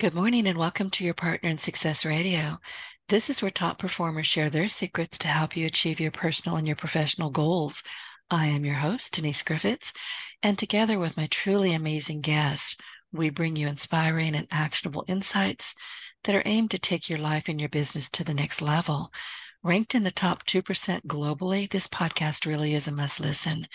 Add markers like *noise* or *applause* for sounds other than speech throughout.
Good morning and welcome to your Partner in Success Radio. This is where top performers share their secrets to help you achieve your personal and your professional goals. I am your host, Denise Griffiths, and together with my truly amazing guests, we bring you inspiring and actionable insights that are aimed to take your life and your business to the next level. Ranked in the top 2% globally, this podcast really is a must listen.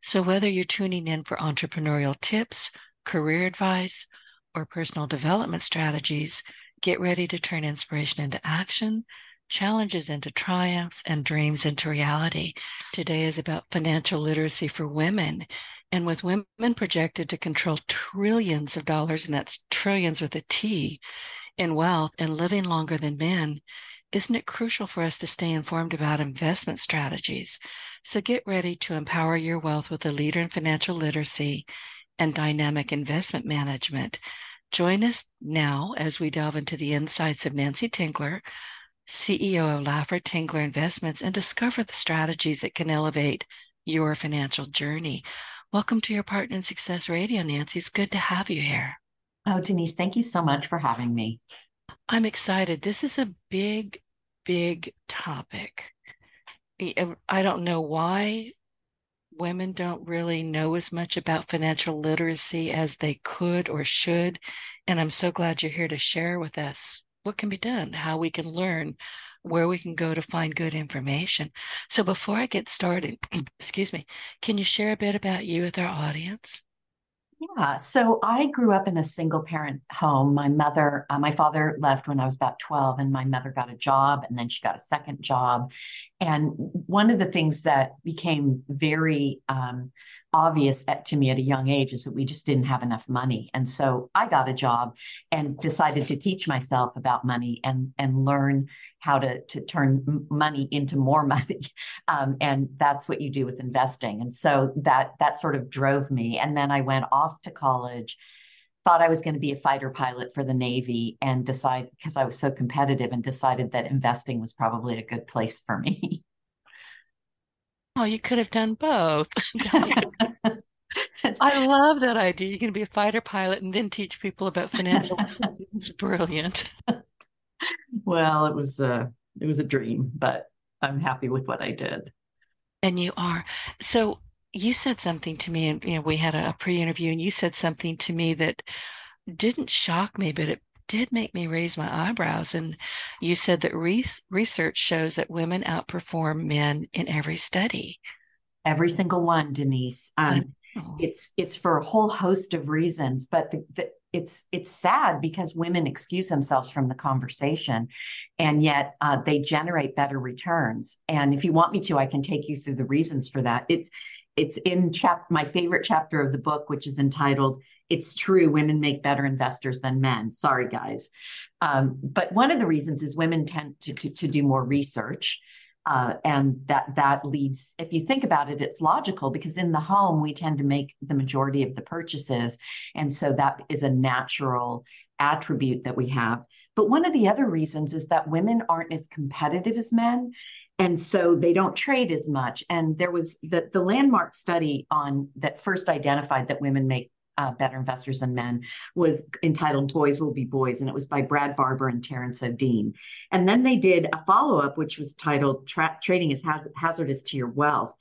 So whether you're tuning in for entrepreneurial tips, career advice, or personal development strategies, get ready to turn inspiration into action, challenges into triumphs, and dreams into reality. Today is about financial literacy for women. And with women projected to control trillions of dollars, and that's trillions with a T, in wealth and living longer than men, isn't it crucial for us to stay informed about investment strategies? So get ready to empower your wealth with a leader in financial literacy and dynamic investment management. Join us now as we delve into the insights of Nancy Tengler, CEO of Laffer Tengler Investments, and discover the strategies that can elevate your financial journey. Welcome to your Partner in Success Radio, Nancy. It's good to have you here. Oh, Denise, thank you so much for having me. I'm excited. This is a big, big topic. I don't know why women don't really know as much about financial literacy as they could or should. And I'm so glad you're here to share with us what can be done, how we can learn, where we can go to find good information. So before I get started, *clears throat* excuse me, can you share a bit about you with our audience? Yeah. So I grew up in a single parent home. My mother, uh, my father left when I was about 12, and my mother got a job and then she got a second job. And one of the things that became very um, obvious at, to me at a young age is that we just didn't have enough money. And so I got a job and decided to teach myself about money and, and learn how to, to turn money into more *laughs* money. Um, and that's what you do with investing. And so that, that sort of drove me. And then I went off to college, thought I was going to be a fighter pilot for the Navy and decided because I was so competitive and decided that investing was probably a good place for me. *laughs* Oh, you could have done both. *laughs* *laughs* I love that idea. You can be a fighter pilot and then teach people about financial. *laughs* it's brilliant. Well, it was a it was a dream, but I'm happy with what I did. And you are. So you said something to me, and you know, we had a, a pre-interview, and you said something to me that didn't shock me, but it did make me raise my eyebrows. And you said that re- research shows that women outperform men in every study. Every single one, Denise. Um, it's it's for a whole host of reasons, but the, the, it's it's sad because women excuse themselves from the conversation, and yet uh, they generate better returns. And if you want me to, I can take you through the reasons for that. It's it's in chap my favorite chapter of the book, which is entitled "It's True: Women Make Better Investors Than Men." Sorry, guys, um, but one of the reasons is women tend to, to, to do more research. Uh, and that that leads if you think about it it's logical because in the home we tend to make the majority of the purchases and so that is a natural attribute that we have but one of the other reasons is that women aren't as competitive as men and so they don't trade as much and there was the, the landmark study on that first identified that women make uh, better investors than men was entitled boys will be boys and it was by brad barber and Terrance Odean. And then they did a follow-up which was titled Tra- trading is haz- hazardous to your wealth.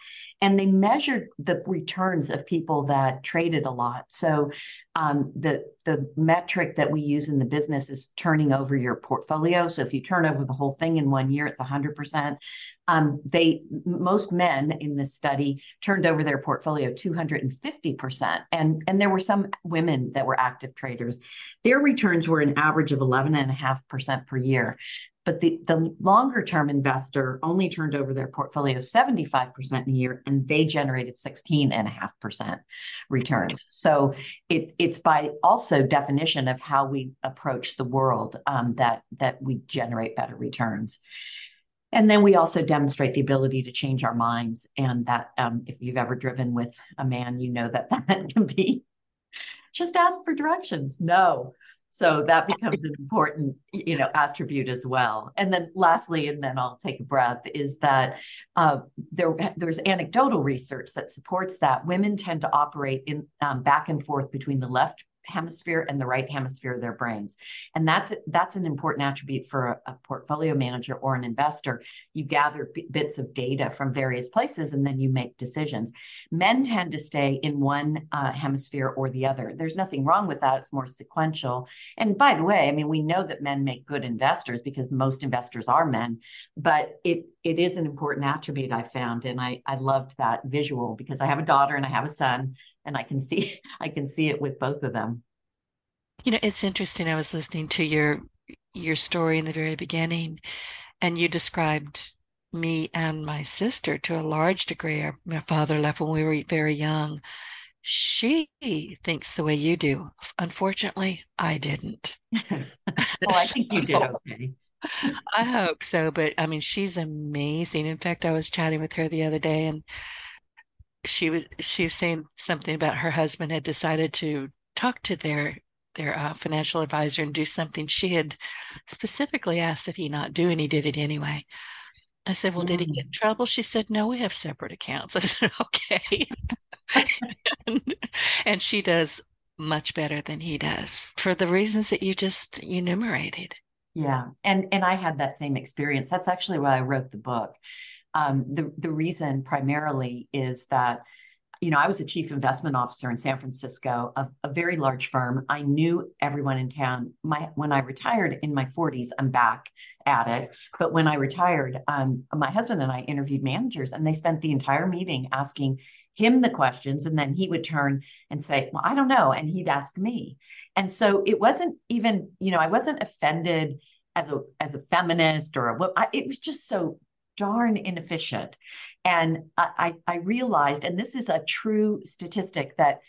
And they measured the returns of people that traded a lot. So um, the the metric that we use in the business is turning over your portfolio. So if you turn over the whole thing in one year it's 100% um, they most men in this study turned over their portfolio 250%. And, and there were some women that were active traders. Their returns were an average of 11.5% per year. but the, the longer term investor only turned over their portfolio 75% in a year and they generated 16.5% returns. So it, it's by also definition of how we approach the world um, that, that we generate better returns. And then we also demonstrate the ability to change our minds. And that um, if you've ever driven with a man, you know that *laughs* that can be just ask for directions. No, so that becomes an important, you know, attribute as well. And then lastly, and then I'll take a breath, is that uh, there there's anecdotal research that supports that women tend to operate in um, back and forth between the left hemisphere and the right hemisphere of their brains. And that's that's an important attribute for a, a portfolio manager or an investor. You gather b- bits of data from various places and then you make decisions. Men tend to stay in one uh, hemisphere or the other. There's nothing wrong with that. It's more sequential. And by the way, I mean we know that men make good investors because most investors are men, but it it is an important attribute I found and I I loved that visual because I have a daughter and I have a son and I can see *laughs* I can see it with both of them. You know, it's interesting. I was listening to your your story in the very beginning, and you described me and my sister to a large degree. Our, my father left when we were very young. She thinks the way you do. Unfortunately, I didn't. *laughs* well, I think you *laughs* did okay. I hope so, but I mean, she's amazing. In fact, I was chatting with her the other day, and she was she was saying something about her husband had decided to talk to their their uh, financial advisor and do something she had specifically asked that he not do, and he did it anyway. I said, "Well, mm. did he get in mm. trouble?" She said, "No, we have separate accounts." *laughs* I said, "Okay," *laughs* and, and she does much better than he does for the reasons that you just enumerated. Yeah, and and I had that same experience. That's actually why I wrote the book um, the the reason primarily is that you know I was a chief investment officer in San Francisco of a very large firm. I knew everyone in town. My when I retired in my 40s, I'm back at it. But when I retired, um, my husband and I interviewed managers, and they spent the entire meeting asking him the questions and then he would turn and say well i don't know and he'd ask me and so it wasn't even you know i wasn't offended as a as a feminist or a, it was just so darn inefficient. And I, I realized, and this is a true statistic, that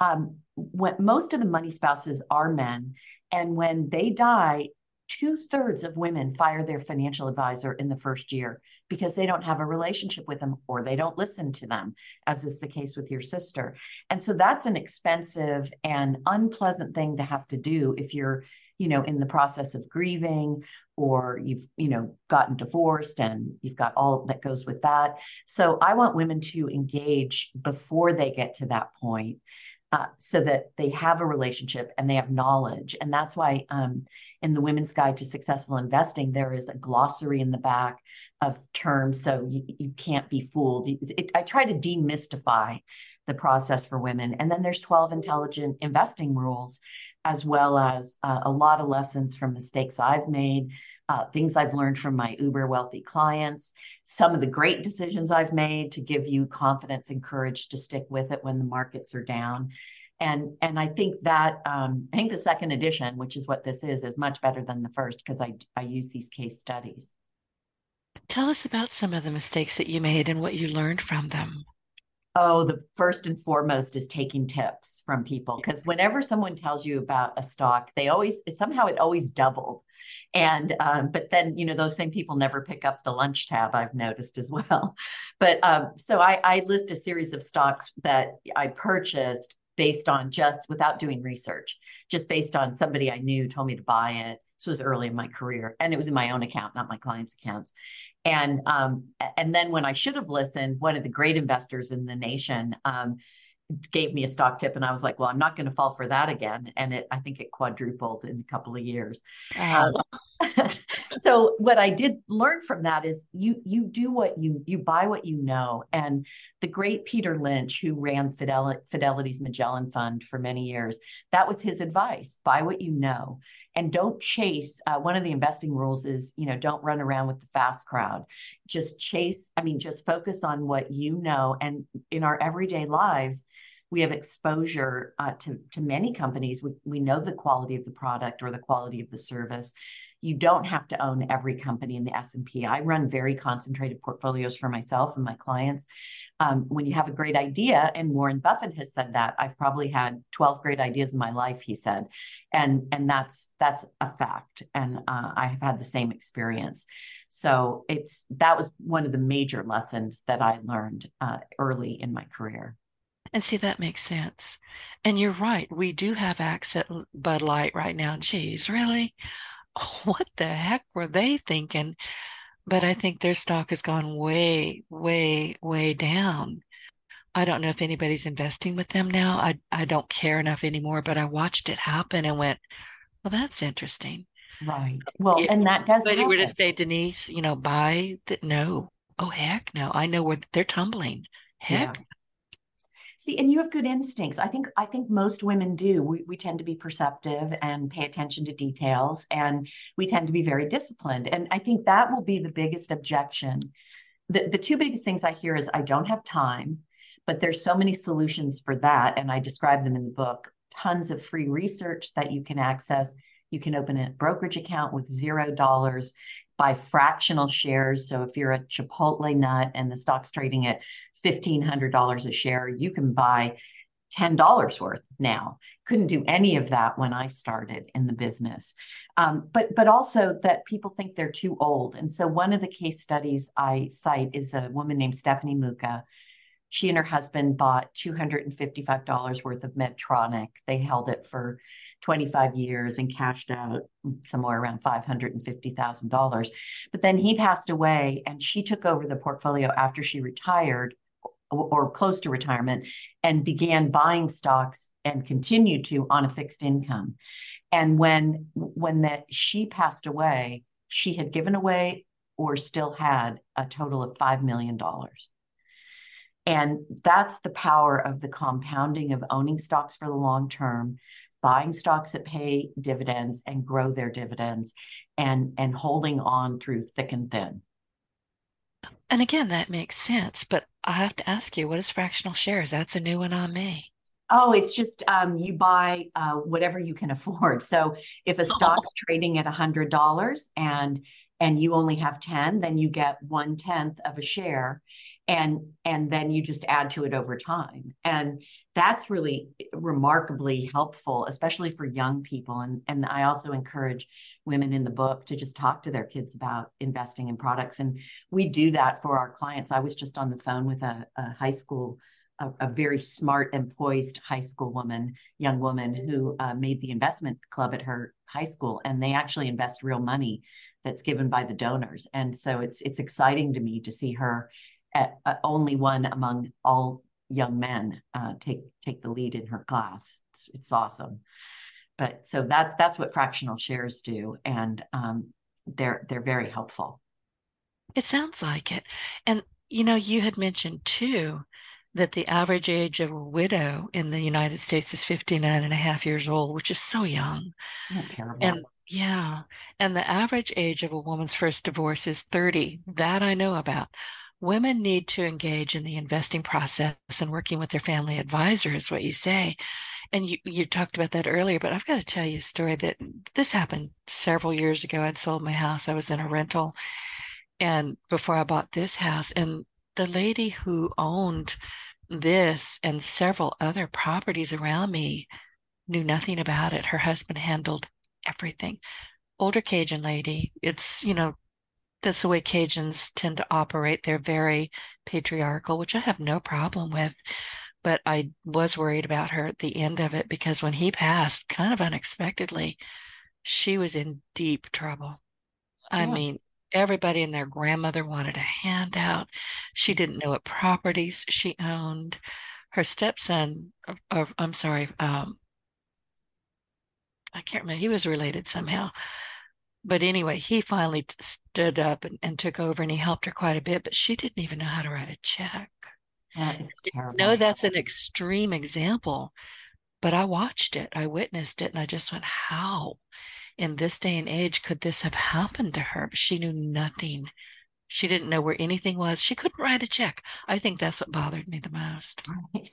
um, when most of the money spouses are men, and when they die, two thirds of women fire their financial advisor in the first year because they don't have a relationship with them or they don't listen to them, as is the case with your sister. And so that's an expensive and unpleasant thing to have to do if you're you know in the process of grieving or you've you know gotten divorced and you've got all that goes with that. So i want women to engage before they get to that point uh, so that they have a relationship and they have knowledge. And that's why um, in the women's guide to successful investing there is a glossary in the back of terms so you, you can't be fooled. It, i try to demystify the process for women. And then there's 12 intelligent investing rules as well as uh, a lot of lessons from mistakes I've made, uh, things I've learned from my uber wealthy clients, some of the great decisions I've made to give you confidence and courage to stick with it when the markets are down. And, and I think that um, I think the second edition, which is what this is, is much better than the first because I, I use these case studies. Tell us about some of the mistakes that you made and what you learned from them. Oh, the first and foremost is taking tips from people because whenever someone tells you about a stock, they always somehow it always doubled. And um, but then you know those same people never pick up the lunch tab. I've noticed as *laughs* well. But um, so I, I list a series of stocks that I purchased based on just without doing research, just based on somebody I knew told me to buy it. This was early in my career, and it was in my own account, not my clients' accounts. And um, and then when I should have listened, one of the great investors in the nation um, gave me a stock tip, and I was like, "Well, I'm not going to fall for that again." And it, I think it quadrupled in a couple of years. Um, *laughs* so what I did learn from that is you you do what you you buy what you know. And the great Peter Lynch, who ran Fidel, Fidelity's Magellan Fund for many years, that was his advice: buy what you know and don't chase uh, one of the investing rules is you know don't run around with the fast crowd. Just chase i mean just focus on what you know. And in our everyday lives we have exposure uh, to, to many companies. We, we know the quality of the product or the quality of the service you don't have to own every company in the S&P. I run very concentrated portfolios for myself and my clients. Um, when you have a great idea, and Warren Buffett has said that, I've probably had 12 great ideas in my life, he said. And, and that's, that's a fact. And uh, I have had the same experience. So it's, that was one of the major lessons that I learned uh, early in my career. And see, that makes sense. And you're right. We do have access Bud Light right now. Geez, really? *laughs* What the heck were they thinking? But I think their stock has gone way, way, way down. I don't know if anybody's investing with them now. I, I don't care enough anymore, but I watched it happen and went, well, that's interesting. Right. Well, it, and that does. But you were to say, Denise, you know, buy that. No. Oh, heck no. I know where they're tumbling. Heck yeah. See, and you have good instincts. I think I think most women do. We, we tend to be perceptive and pay attention to details, and we tend to be very disciplined. And I think that will be the biggest objection. The, the two biggest things I hear is I don't have time, but there's so many solutions for that. And I describe them in the book. Tons of free research that you can access. You can open a brokerage account with zero dollars buy fractional shares. So if you're a Chipotle nut and the stock's trading at $1,500 a share, you can buy $10 worth now. Couldn't do any of that when I started in the business. Um, but, but also that people think they're too old. And so one of the case studies I cite is a woman named Stephanie Muka. She and her husband bought $255 worth of Medtronic. They held it for 25 years and cashed out somewhere around $550,000. But then he passed away and she took over the portfolio after she retired or close to retirement and began buying stocks and continued to on a fixed income. And when when that she passed away, she had given away or still had a total of 5 million dollars. And that's the power of the compounding of owning stocks for the long term, buying stocks that pay dividends and grow their dividends and and holding on through thick and thin and again that makes sense but i have to ask you what is fractional shares that's a new one on me Oh, it's just um, you buy uh, whatever you can *laughs* afford. So if a stock's oh. trading at a hundred dollars and and you only have ten, then you get one tenth of a share, and and then you just add to it over time. And that's really remarkably helpful especially for young people. And and i also encourage women in the book to just talk to their kids about investing in products. And we do that for our clients. I was just on the phone with a, a high school a, a, very smart and poised high school woman young woman who uh, made the investment club at her high school. And they actually invest real money that's given by the donors. And so it's it's exciting to me to see her at, uh, only one among all young men uh, take take the lead in her class. It's, it's awesome. But so that's that's what fractional shares do, and um, they're they're very helpful. It sounds like it, and you know you had mentioned too that the average age of a widow in the United States is 59 and a half years old, which is so young. And yeah, and the average age of a woman's first divorce is 30. That I know about women need to engage in the investing process and working with their family advisor is what you say. And you, you talked about that earlier but i've got to tell you a story that this happened several years ago. I'd sold my house. I was in a rental and before i bought this house and the lady who owned this and several other properties around me knew nothing about it. Her husband handled everything. Older cajun lady. It's you know that's the way Cajuns tend to operate. They're very patriarchal, which I have no problem with. But I was worried about her at the end of it because when he passed, kind of unexpectedly, she was in deep trouble. I yeah. mean, everybody and their grandmother wanted a handout. She didn't know what properties she owned. Her stepson, or, or I'm sorry, um, I can't remember, he was related somehow but anyway, he finally t- stood up and, and, took over and he helped her quite a bit, but she didn't even know how to write a check. That. No, that's an extreme example, but I watched it, I witnessed it, and I just went, how in this day and age could this have happened to her? She knew nothing. She didn't know where anything was. She couldn't write a check. I think that's what bothered me the most. Right.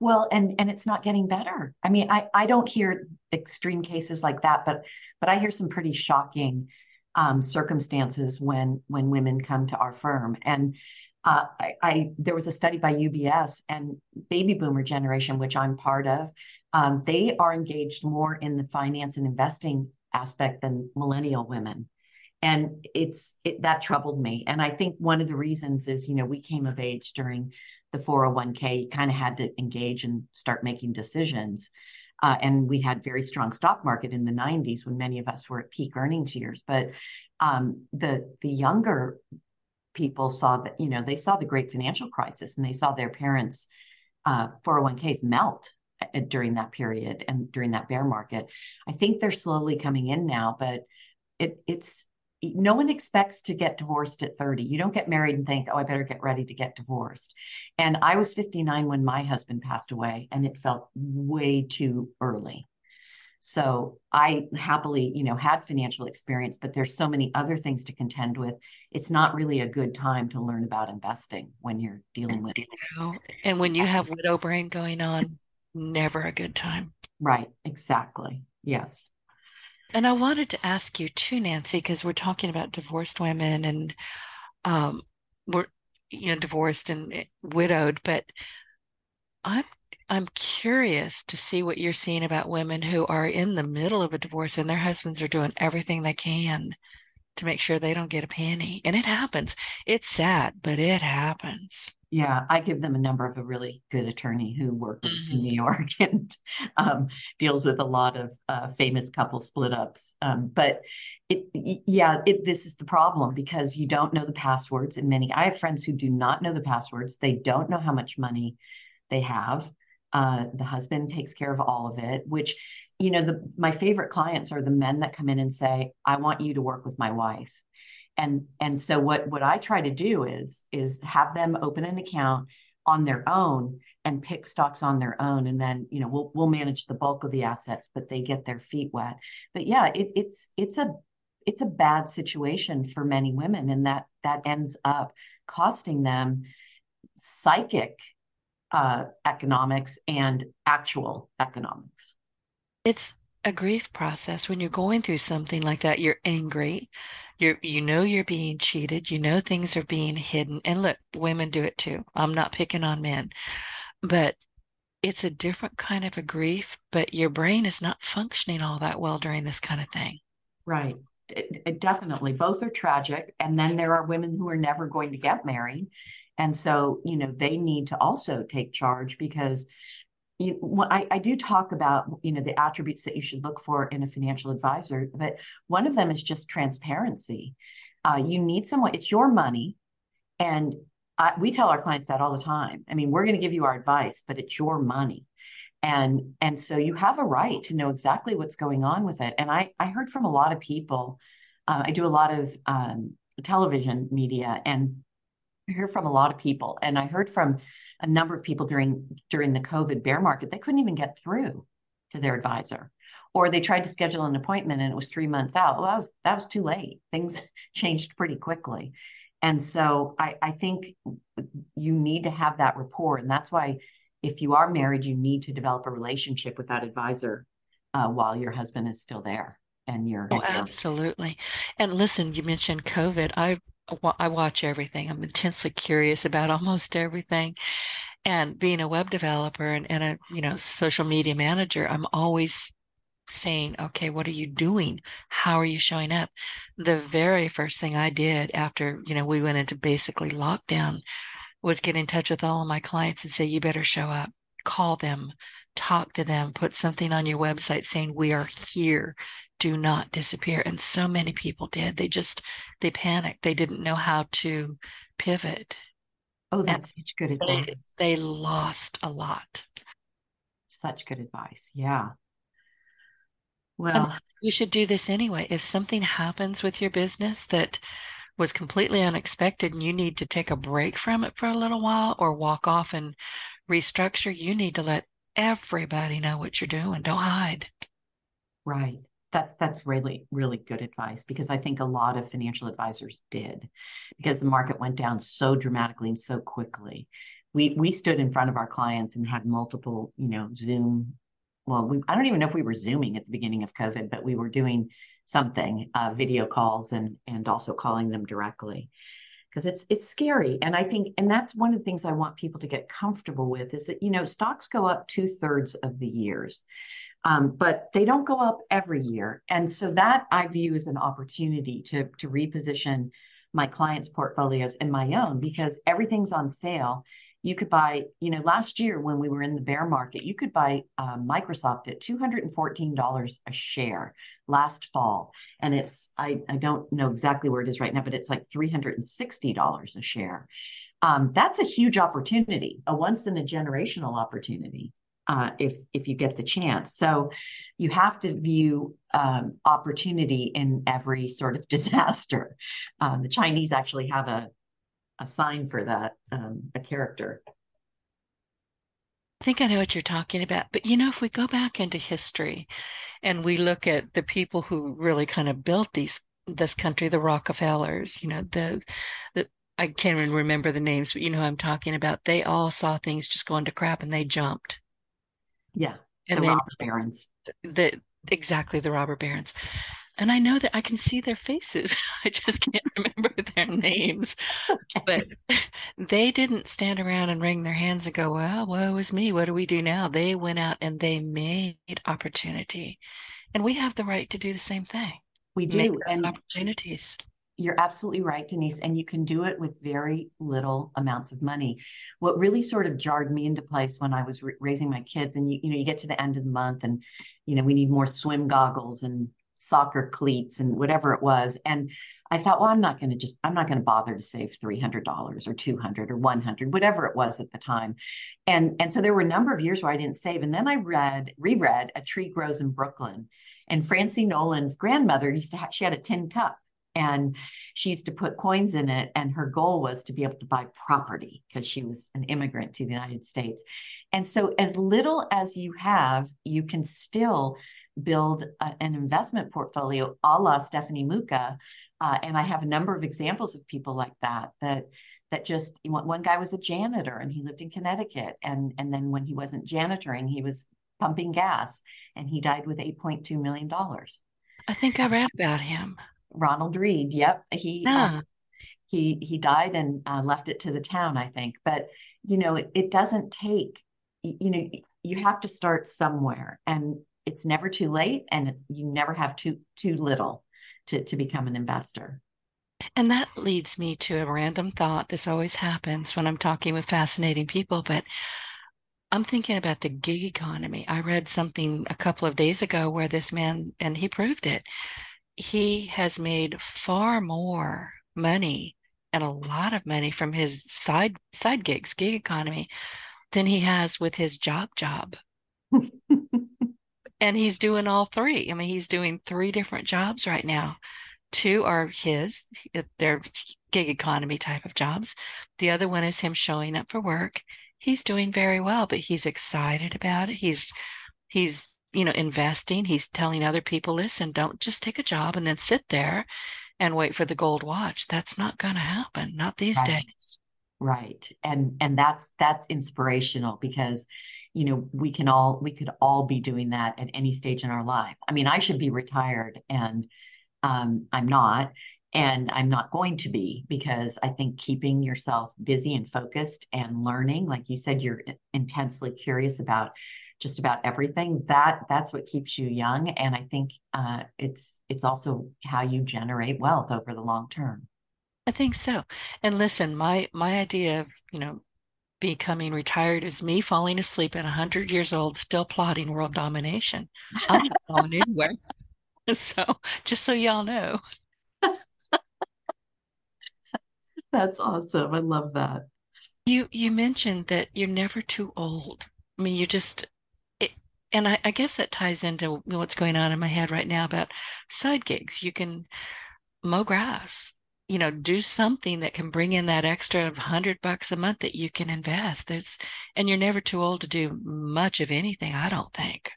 Well, and and it's not getting better. I mean, I I don't hear extreme cases like that, but but I hear some pretty shocking um, circumstances when when women come to our firm. And uh, I, I, there was a study by UBS and baby boomer generation, which I'm part of. Um, they are engaged more in the finance and investing aspect than millennial women and it's it, that troubled me and i think one of the reasons is you know we came of age during the 401k you kind of had to engage and start making decisions. Uh, and we had very strong stock market in the 90s when many of us were at peak earnings years but um, the the younger people saw that you know they saw the great financial crisis and they saw their parents uh, 401ks melt during that period and during that bear market. I think they're slowly coming in now but it, it's no one expects to get divorced at 30. You don't get married and think, oh, I better get ready to get divorced. And I was 59 when my husband passed away, and it felt way too early. So I happily, you know, had financial experience, but there's so many other things to contend with. It's not really a good time to learn about investing when you're dealing with it. And when you have widow brain going on, never a good time. Right, exactly. Yes. And I wanted to ask you too, Nancy, because we're talking about divorced women and um, we're you know divorced and eh, widowed, but I'm I'm curious to see what you're seeing about women who are in the middle of a divorce and their husbands are doing everything they can to make sure they don't get a penny. And it happens. It's sad, but it happens. Yeah, I give them a number of a really good attorney who works mm-hmm. in New York *laughs* and um, deals with a lot of uh, famous couple split ups. Um, but it, yeah, it, this is the problem because you don't know the passwords. And many, I have friends who do not know the passwords. They don't know how much money they have. Uh, the husband takes care of all of it, which you know the my favorite clients are the men that come in and say, "I want you to work with my wife." And and so what what i try to do is is have them open an account on their own and pick stocks on their own. And then you know we'll we'll manage the bulk of the assets but they get their feet wet. But yeah it, it's it's a it's a bad situation for many women and that that ends up costing them psychic uh, economics and actual economics. It's a grief process when you're going through something like that you're angry you're you know you're being cheated you know things are being hidden and look women do it too i'm not picking on men but it's a different kind of a grief but your brain is not functioning all that well during this kind of thing. Right it, it definitely both are tragic and then there are women who are never going to get married and so you know they need to also take charge because you, I, I do talk about you know the attributes that you should look for in a financial advisor, but one of them is just transparency. Uh, you need someone; it's your money, and I, we tell our clients that all the time. I mean, we're going to give you our advice, but it's your money, and and so you have a right to know exactly what's going on with it. And I I heard from a lot of people. Uh, I do a lot of um, television media, and I hear from a lot of people, and I heard from a number of people during during the COVID bear market, they couldn't even get through to their advisor. Or they tried to schedule an appointment and it was three months out. Well, that was that was too late. Things *laughs* changed pretty quickly. And so I, I think you need to have that rapport. And that's why if you are married, you need to develop a relationship with that advisor uh, while your husband is still there and you're oh, absolutely and listen you mentioned covid i I watch everything. I'm intensely curious about almost everything. And being a web developer and, and a you know social media manager, I'm always saying, okay, what are you doing? How are you showing up? The very first thing I did after, you know, we went into basically lockdown was get in touch with all of my clients and say, you better show up, call them, talk to them, put something on your website saying, we are here do not disappear and so many people did. They just they panicked. They didn't know how to pivot. Oh that's and such good advice. they, they lost a lot. Such good advice. Yeah. Well and you should do this anyway. If something happens with your business that was completely unexpected and you need to take a break from it for a little while or walk off and restructure you need to let everybody know what you're doing. Don't hide. Right that's that's really really good advice because i think a lot of financial advisors did because the market went down so dramatically and so quickly. We we stood in front of our clients and had multiple you know zoom well we, i don't even know if we were zooming at the beginning of covid but we were doing something, uh, video calls and and also calling them directly. Because it's it's scary and i think and that's one of the things i want people to get comfortable with is that you know stocks go up two-thirds of the years um, but they don't go up every year and so that i view as an opportunity to to reposition my clients portfolios and my own because everything's on sale you could buy, you know, last year when we were in the bear market, you could buy um, Microsoft at $214 a share last fall. And it's, I, I don't know exactly where it is right now, but it's like $360 a share. Um, that's a huge opportunity, a once in a generational opportunity. Uh, if if you get the chance. So you have to view um, opportunity in every sort of *laughs* disaster. Um, the Chinese actually have a a sign for that, um, a character. I think I know what you're talking about. But you know, if we go back into history and we look at the people who really kind of built these this country, the Rockefellers, you know, the the I can't even remember the names, but you know I'm talking about. They all saw things just going to crap and they jumped. Yeah. And the then, robber barons. The exactly the robber barons and I know that I can see their faces. *laughs* I just can't *laughs* remember their names. Okay. But they didn't stand around and wring their hands and go, Well, woe is me. What do we do now? They went out and they made opportunity. And we have the right to do the same thing. We do. and opportunities. You're absolutely right, Denise. And you can do it with very little amounts of money. What really sort of jarred me into place when I was raising my kids, and you, you know, you get to the end of the month and, you know, we need more swim goggles and soccer cleats and whatever it was. And I thought, well, I'm not going to just, I'm not going to bother to save $300 or 200 or 100, whatever it was at the time. And, and so there were a number of years where I didn't save. And then I read, reread A Tree Grows in Brooklyn. And Francie Nolan's grandmother used to have, she had a tin cup and she used to put coins in it. And her goal was to be able to buy property because she was an immigrant to the United States. And so, as little as you have, you can still build a, an investment portfolio a la Stephanie Muka. Uh, and I have a number of examples of people like that that that just one guy was a janitor and he lived in Connecticut and and then when he wasn't janitoring he was pumping gas and he died with 8.2 million dollars. I think I read about him. Ronald Reed. Yep, he uh, uh, he he died and uh, left it to the town. I think, but you know it, it doesn't take you know you have to start somewhere and it's never too late and you never have too too little to, to become an investor. And that leads me to a random thought. This always happens when I'm talking with fascinating people, but I'm thinking about the gig economy. I read something a couple of days ago where this man, and he proved it, he has made far more money and a lot of money from his side side gigs, gig economy, than he has with his job job. *laughs* and he's doing all three. I mean, he's doing three different jobs right now. Two are his, they're gig economy type of jobs. The other one is him showing up for work. He's doing very well, but he's excited about it. He's he's you know investing. He's telling other people, listen, don't just take a job and then sit there and wait for the gold watch. That's not going to happen. Not these right. days. Right. And and that's that's inspirational because you know we can all we could all be doing that at any stage in our life i mean i should be retired and um, i'm not and i'm not going to be because i think keeping yourself busy and focused and learning like you said you're intensely curious about just about everything that that's what keeps you young and i think uh, it's it's also how you generate wealth over the long term I think so. And listen, my my idea of, you know, becoming retired is me falling asleep at 100 years old, still plotting world domination. I'm not *laughs* going anywhere. *laughs* So, just so y'all know. *laughs* That's awesome. I love that. You you mentioned that you're never too old. I mean, you just and I, I guess that ties into what's going on in my head right now about side gigs. You can mow grass you know do something that can bring in that extra hundred bucks a month that you can invest. It's and you're never too old to do much of anything i don't think.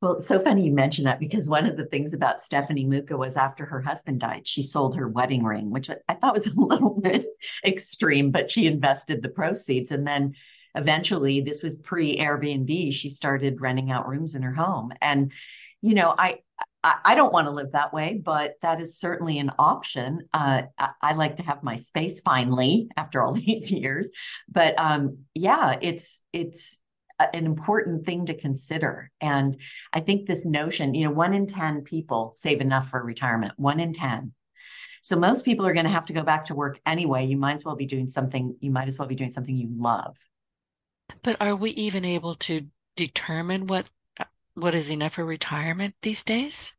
Well it's so funny you mentioned that because one of the things about stephanie muka was after her husband died she sold her wedding ring which i thought was a *laughs* little bit extreme but she invested the proceeds. And then eventually this was pre airbnb she started renting out rooms in her home and you know i I, don't want to live that way, but that is certainly an option. Uh, I, I, like to have my space finally after all *laughs* these years, but um, yeah, it's it's an important thing to consider. And I think this notion, you know, one in ten people save enough for retirement. One in ten. So most people are going to have to go back to work anyway. You might as well be doing something. You might as well be doing something you love. But are we even able to determine what what is enough for retirement these days?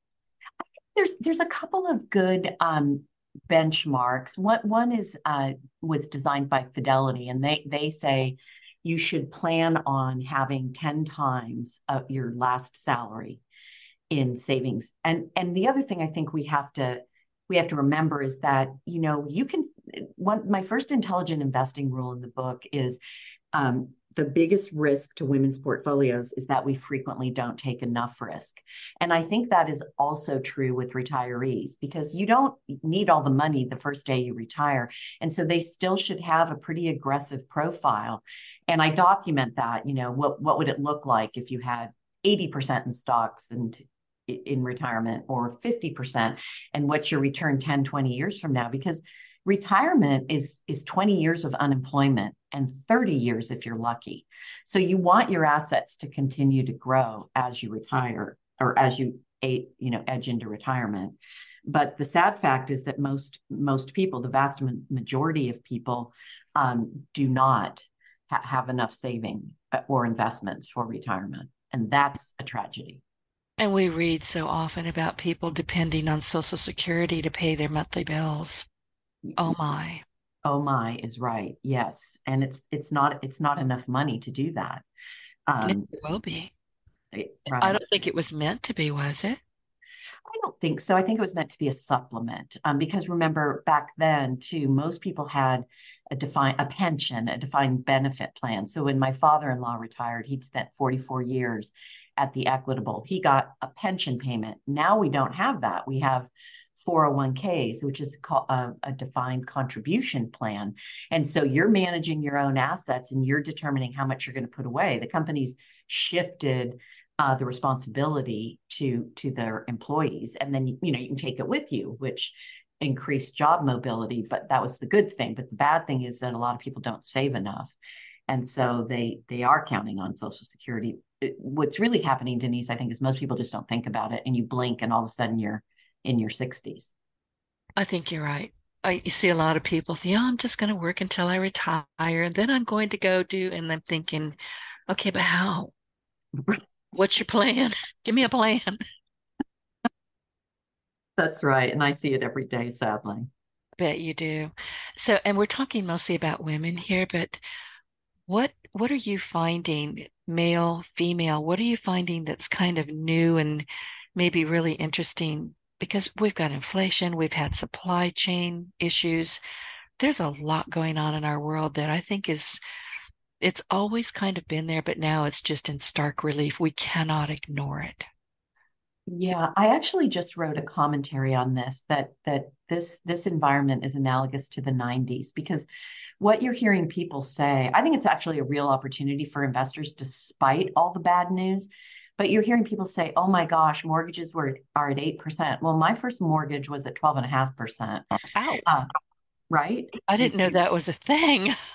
There's there's a couple of good um, benchmarks. One one is uh, was designed by Fidelity, and they they say you should plan on having ten times of your last salary in savings. And and the other thing I think we have to we have to remember is that you know you can one my first intelligent investing rule in the book is um, the biggest risk to women's portfolios is that we frequently don't take enough risk. And I think that is also true with retirees because you don't need all the money the first day you retire. And so they still should have a pretty aggressive profile. And I document that, you know, what, what would it look like if you had 80% in stocks and in retirement or 50% and what's your return 10 20 years from now because retirement is is 20 years of unemployment and 30 years if you're lucky. So you want your assets to continue to grow as you retire or as you you know edge into retirement. But the sad fact is that most most people the vast majority of people um, do not ha- have enough saving uh, or investments for retirement. And that's a tragedy. And we read so often about people depending on social security to pay their monthly bills. Oh my. Oh my is right. Yes. And it's it's not it's not enough money to do that. Um, it will be. Right. I don't think it was meant to be, was it? I don't think so. I think it was meant to be a supplement. Um, because remember back then too, most people had a defined a pension, a defined benefit plan. So when my father-in-law retired, he'd spent 44 years at the Equitable. He got a pension payment. Now we don't have that. We have 401ks, which is a, a, defined contribution plan. And so you're managing your own assets and you're determining how much you're going to put away. The company's shifted uh, the responsibility to to their employees, and then you know you can take it with you, which increased job mobility. But that was the good thing. But the bad thing is that a lot of people don't save enough, and so they they are counting on Social Security. What's really happening, Denise, I think, is most people just don't think about it, and you blink, and all of a sudden you're in your 60s. I think you're right. I you see a lot of people think, oh, I'm just going to work until I retire, and then I'm going to go do. And I'm thinking, okay, but how? What's your plan? *laughs* Give me a plan. That's right, and I see it every day, sadly. Bet you do. So, and we're talking mostly about women here, but what what are you finding, male, female? What are you finding that's kind of new and maybe really interesting because we've got inflation, we've had supply chain issues. There's a lot going on in our world that I think is it's always kind of been there, but now it's just in stark relief. We cannot ignore it. Yeah, I actually just wrote a commentary on this that that this this environment is analogous to the 90s because what you're hearing people say, I think it's actually a real opportunity for investors despite all the bad news but you're hearing people say, oh my gosh, mortgages were are at 8%. Well, my first mortgage was at 12.5%. Uh, right? I didn't know that was a thing. *laughs*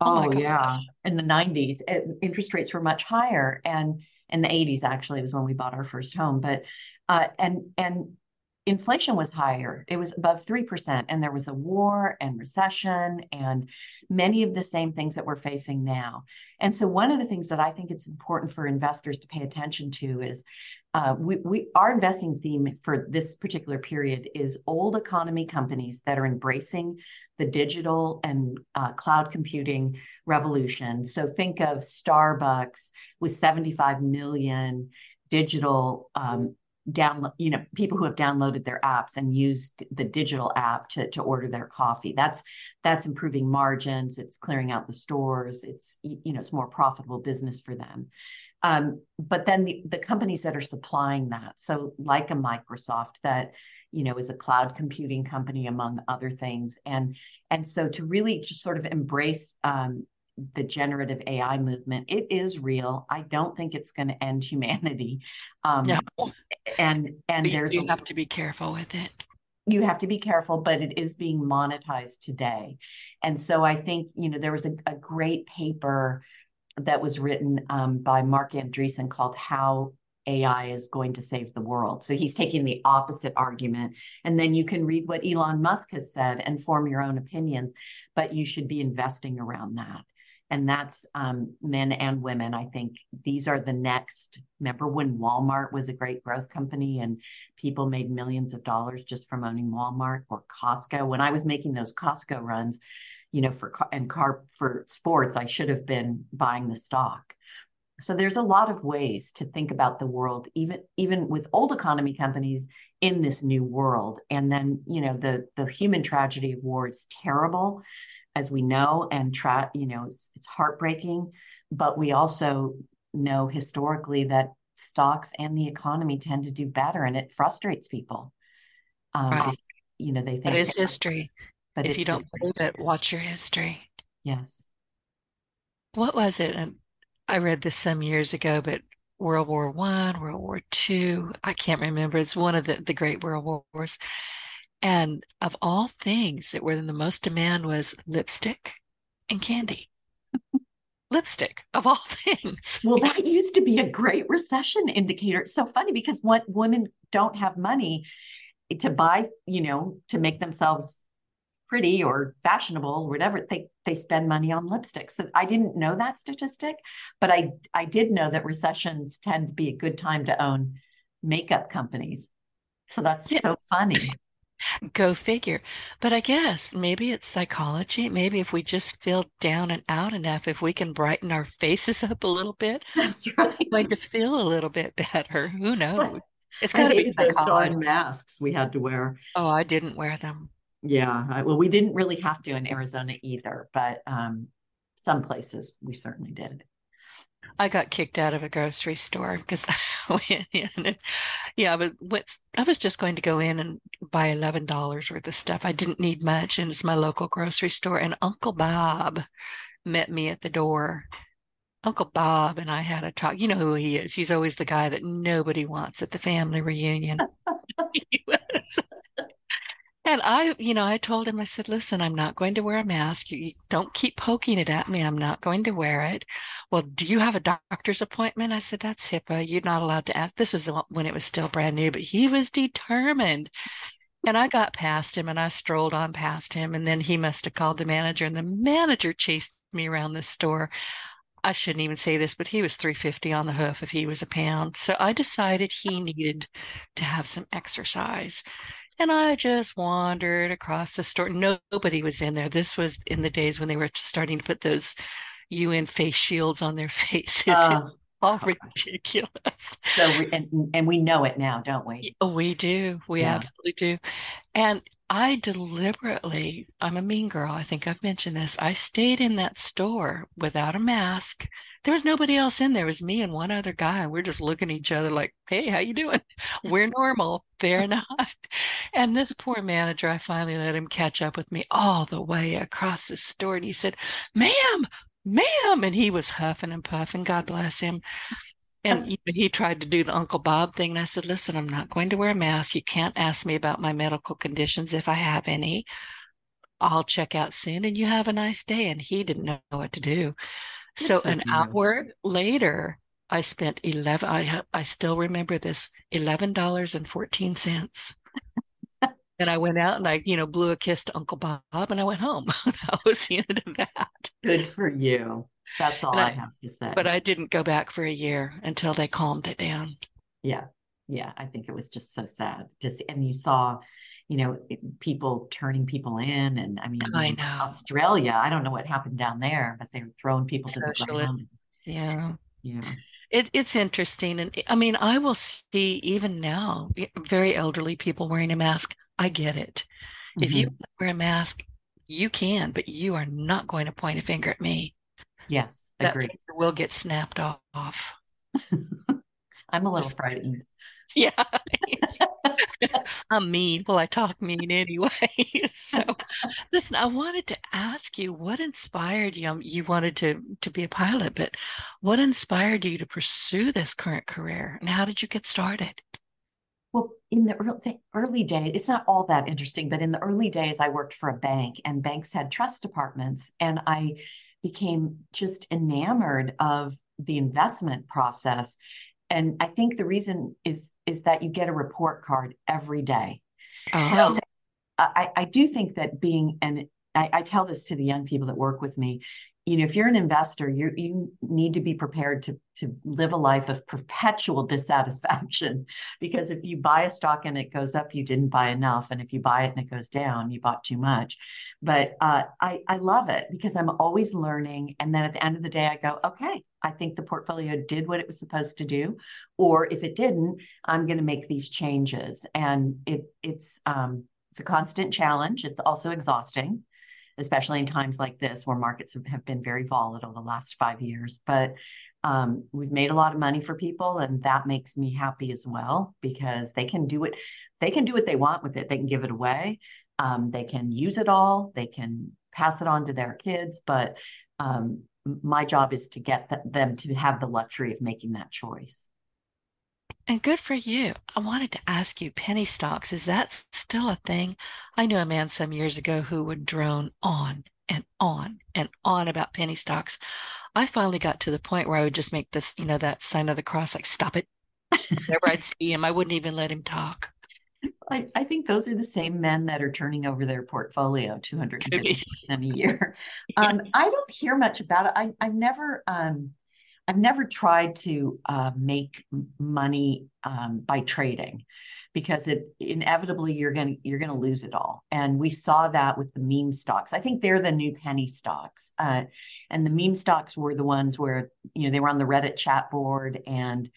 Oh, oh yeah. In the 90s, it, interest rates were much higher. And in the 80s, actually, was when we bought our first home. But uh, and and inflation was higher. It was above 3%. And there was a war and recession and many of the same things that we're facing now. And so, one of the things that I think it's important for investors to pay attention to is uh, we, we, our investing theme for this particular period is old economy companies that are embracing the digital and uh, cloud computing revolution. So, think of Starbucks with 75 million digital um, download you know people who have downloaded their apps and used the digital app to, to order their coffee. That's that's improving margins it's clearing out the stores it's you know it's more profitable business for them. Um, but then the, the companies that are supplying that so like a microsoft that you know is a cloud computing company among other things and and so to really just sort of embrace um, the generative AI movement. It is real. I don't think it's going to end humanity. Um, no. And and but there's you have to be careful with it. You have to be careful, but it is being monetized today. And so I think you know there was a, a great paper that was written um, by Marc Andreessen called "How AI is going to save the world. So he's taking the opposite argument. And then you can read what Elon Musk has said and form your own opinions, but you should be investing around that. And that's um, men and women. I think these are the next. Remember when Walmart was a great growth company and people made millions of dollars just from owning Walmart or Costco? When I was making those Costco runs, you know, for and car for sports, I should have been buying the stock so there's a lot of ways to think about the world even even with old economy companies in this new world and then you know the the human tragedy of war is terrible as we know and tra- you know it's, it's heartbreaking but we also know historically that stocks and the economy tend to do better and it frustrates people um, right. you know they think it is history but if you don't history. believe it watch your history yes what was it and I read this some years ago, but World War One, World War Two, I can't remember. It's one of the, the great world wars. And of all things that were in the most demand was lipstick and candy. *laughs* lipstick of all things. Well, that used to be a great recession indicator. It's so funny because what women don't have money to buy, you know, to make themselves pretty or fashionable, or whatever, they they spend money on lipsticks. I didn't know that statistic, but I I did know that recessions tend to be a good time to own makeup companies. So that's yeah. so funny. Go figure. But I guess maybe it's psychology. Maybe if we just feel down and out enough, if we can brighten our faces *laughs* up a little bit, that's right. Going to feel a little bit *laughs* better. Who *laughs* knows? It's got to be psychology. Masks we had to wear. Oh, I didn't wear them. Yeah. Well, we didn't really have to in Arizona either, but um, some places we certainly did. I got kicked out of a grocery store because *laughs* I went in. yeah, but what's I was just going to go in and buy eleven dollars worth of stuff. I didn't need much, and it's my local grocery store. And Uncle Bob met me at the door. Uncle Bob and I had a talk. You know who he is. He's always the guy that nobody wants at the family reunion. *laughs* And I, you know, I told him, I said, listen, I'm not going to wear a mask. You, don't keep poking it at me. I'm not going to wear it. Well, do you have a doctor's appointment? I said, that's HIPAA. You're not allowed to ask. This was when it was still brand new, but he was determined. And I got past him and I strolled on past him. And then he must have called the manager and the manager chased me around the store. I shouldn't even say this, but he was 350 on the hoof if he was a pound. So I decided he needed to have some exercise. And I just wandered across the store. Nobody was in there. This was in the days when they were starting to put those UN face shields on their *laughs* faces. Uh, all ridiculous. So, we, and, and we know it now, don't we? We do. We yeah. absolutely do. And I deliberately, I'm a mean girl. I think I've mentioned this. I stayed in that store without a mask there was nobody else in there. It was me and one other guy. We're just looking at each other like, hey, how you doing? *laughs* We're normal. They're *laughs* not. And this poor manager, I finally let him catch up with me all the way across the store. And he said, ma'am, ma'am. And he was huffing and puffing. God bless him. And *laughs* he tried to do the Uncle Bob thing. And I said, listen, I'm not going to wear a mask. You can't ask me about my medical conditions if I have any. I'll check out soon and you have a nice day. And he didn't know what to do. So an hour later, I spent 11 I I still remember this $11.14. *laughs* and I went out and I, you know, blew a kiss to Uncle Bob and I went home. *laughs* that was the end of that. Good for you. That's all I, I, have to say. But I didn't go back for a year until they calmed it down. Yeah. Yeah. I think it was just so sad. Just and you saw you know, people turning people in. And I mean, I know Australia, I don't know what happened down there, but they were throwing people to the ground. Yeah. Yeah. It, it's interesting. And I mean, I will see even now very elderly people wearing a mask. I get it. Mm-hmm. If you mm-hmm. wear a mask, you can, but you are not going to point a finger at me. Yes, agree. Will get snapped off. *laughs* I'm a little frightened. *laughs* Yeah. I'm mean. Well, I talk mean anyway. *laughs* so, listen, I wanted to ask you what inspired you. Um, you wanted to to be a pilot, but what inspired you to pursue this current career, and how did you get started? Well, in the early, early days, it's not all that interesting, but in the early days, I worked for a bank, and banks had trust departments, and I became just enamored of the investment process and I think the reason is is that you get a report card every day. Oh. So oh. I, I do think that being and I, I tell this to the young people that work with me, you know if you're an investor you you need to be prepared to to live a life of perpetual *laughs* dissatisfaction. Because if you buy a stock and it goes up you didn't buy enough. And if you buy it and it goes down you bought too much. But uh, i i love it because i'm always learning. And then at the end of the day i go okay i think the portfolio did what it was supposed to do. Or if it didn't i'm going to make these changes. And it it's um it's a constant challenge. It's also exhausting especially in times like this where markets have been very volatile the last five years. But um, we've made a lot of money for people, and that makes me happy as well because they can do it. They can do what they want with it. They can give it away. Um, they can use it all. They can pass it on to their kids. But um, my job is to get them to have the luxury of making that choice. And good for you. I wanted to ask you penny stocks, is that still a thing? I knew a man some years ago who would drone on and on and on about penny stocks. I finally got to the point where I would just make this, you know, that sign of the cross, like stop it. *laughs* Whenever I'd see him, I wouldn't even let him talk. I, I think those are the same men that are turning over their portfolio 250% a year. *laughs* Um, I don't hear much about it. I, I've never um, I've never tried to uh, make money um, by trading because it inevitably you're going you're going to lose it all. And we saw that with the meme stocks. I think they're the new penny stocks uh, and the meme stocks were the ones where you know they were on the reddit chat board and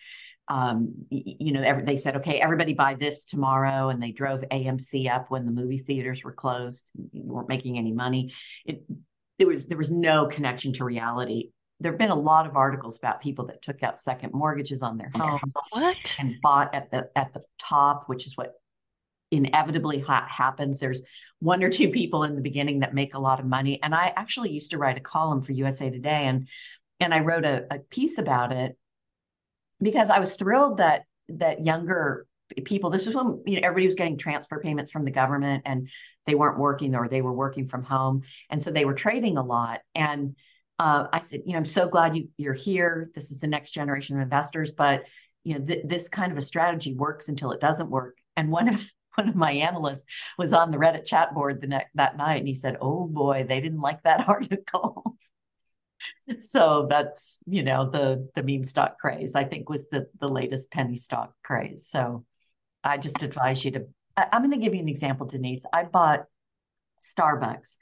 um, you know every, they said okay everybody buy this tomorrow and they drove amc up when the movie theaters were closed you weren't making any money. It there was there was no connection to reality there have been a lot of articles about people that took out second mortgages on their homes what? and bought at the at the top which is what inevitably ha- happens. There's one or two people in the beginning that make a lot of money. And i actually used to write a column for usa today and and i wrote a, a piece about it because i was thrilled that that younger people this was when you know everybody was getting transfer payments from the government and they weren't working or they were working from home. And so they were trading a lot. And uh, I said, you know, I'm so glad you, you're here. This is the next generation of investors, but you know, th- this kind of a strategy works until it doesn't work. And one of *laughs* one of my analysts was on the Reddit chat board the next that night, and he said, "Oh boy, they didn't like that *laughs* article." so that's you know the the meme stock craze. I think was the the latest penny stock craze. So I just advise you to. I, I'm going to give you an example, Denise. I bought Starbucks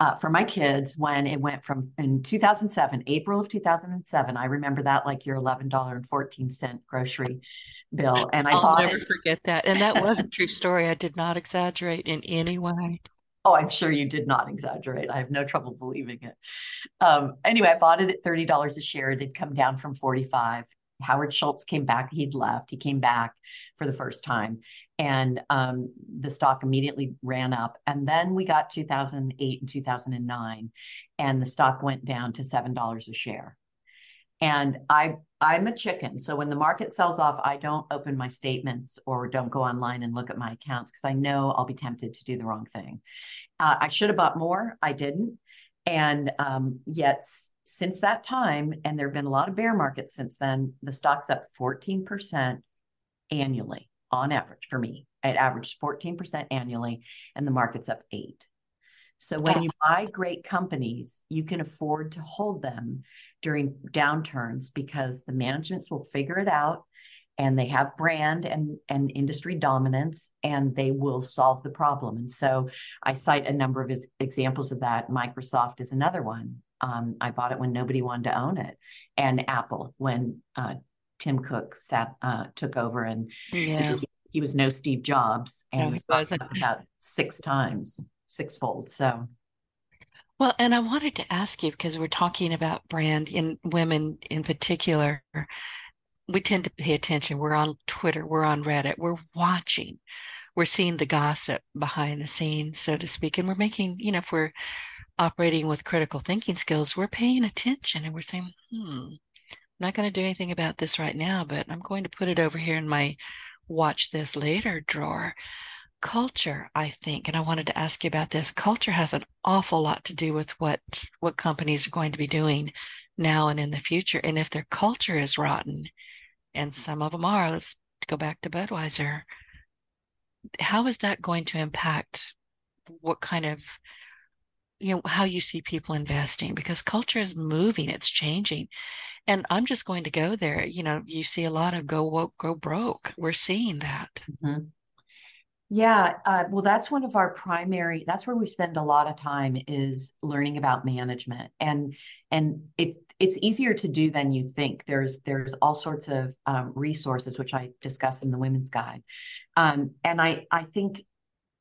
uh, for my kids when it went from in 2007, April of 2007. I remember that like your $11.14 grocery bill. And I I'll bought never it. forget that. And that was a true story. I did not exaggerate in any way. Oh, I'm sure you did not exaggerate. I have no trouble believing it. Um, anyway, I bought it at $30 a share. It had come down from 45. Howard Schultz came back. He'd left. He came back for the first time, and um, the stock immediately ran up. And then we got 2008 and 2009, and the stock went down to seven dollars a share. And I I'm a chicken, so when the market sells off, I don't open my statements or don't go online and look at my accounts because I know I'll be tempted to do the wrong thing. Uh, I should have bought more. I didn't. And um, yet, since that time, and there have been a lot of bear markets since then, the stock's up 14% annually on average for me. It averaged 14% annually, and the market's up eight. So when you buy great companies, you can afford to hold them during downturns because the managements will figure it out and they have brand and, and industry dominance and they will solve the problem. And so I cite a number of examples of that. Microsoft is another one. Um, I bought it when nobody wanted to own it, and Apple when uh, Tim Cook sat, uh, took over and yeah. he, he, was no Steve Jobs and no, was about six times, sixfold. So. Well, and I wanted to ask you because we're talking about brand in women in particular we tend to pay attention. We're on Twitter, we're on Reddit, we're watching, we're seeing the gossip behind the scenes, so to speak. And we're making, you know, if we're operating with critical thinking skills, we're paying attention and we're saying, hmm, I'm not going to do anything about this right now, but I'm going to put it over here in my watch this later drawer. Culture, I think, and I wanted to ask you about this. Culture has an awful lot to do with what what companies are going to be doing now and in the future. And if their culture is rotten, and some of them are, let's go back to Budweiser. How is that going to impact what kind of you know how you see people investing because culture is moving it's changing. And i'm just going to go there you know you see a lot of go woke go broke. We're seeing that. Mm-hmm. yeah uh, well that's one of our primary that's where we spend a lot of time is learning about management. And and it it's easier to do than you think. There's there's all sorts of um, resources which i discuss in the women's guide. Um, and i i think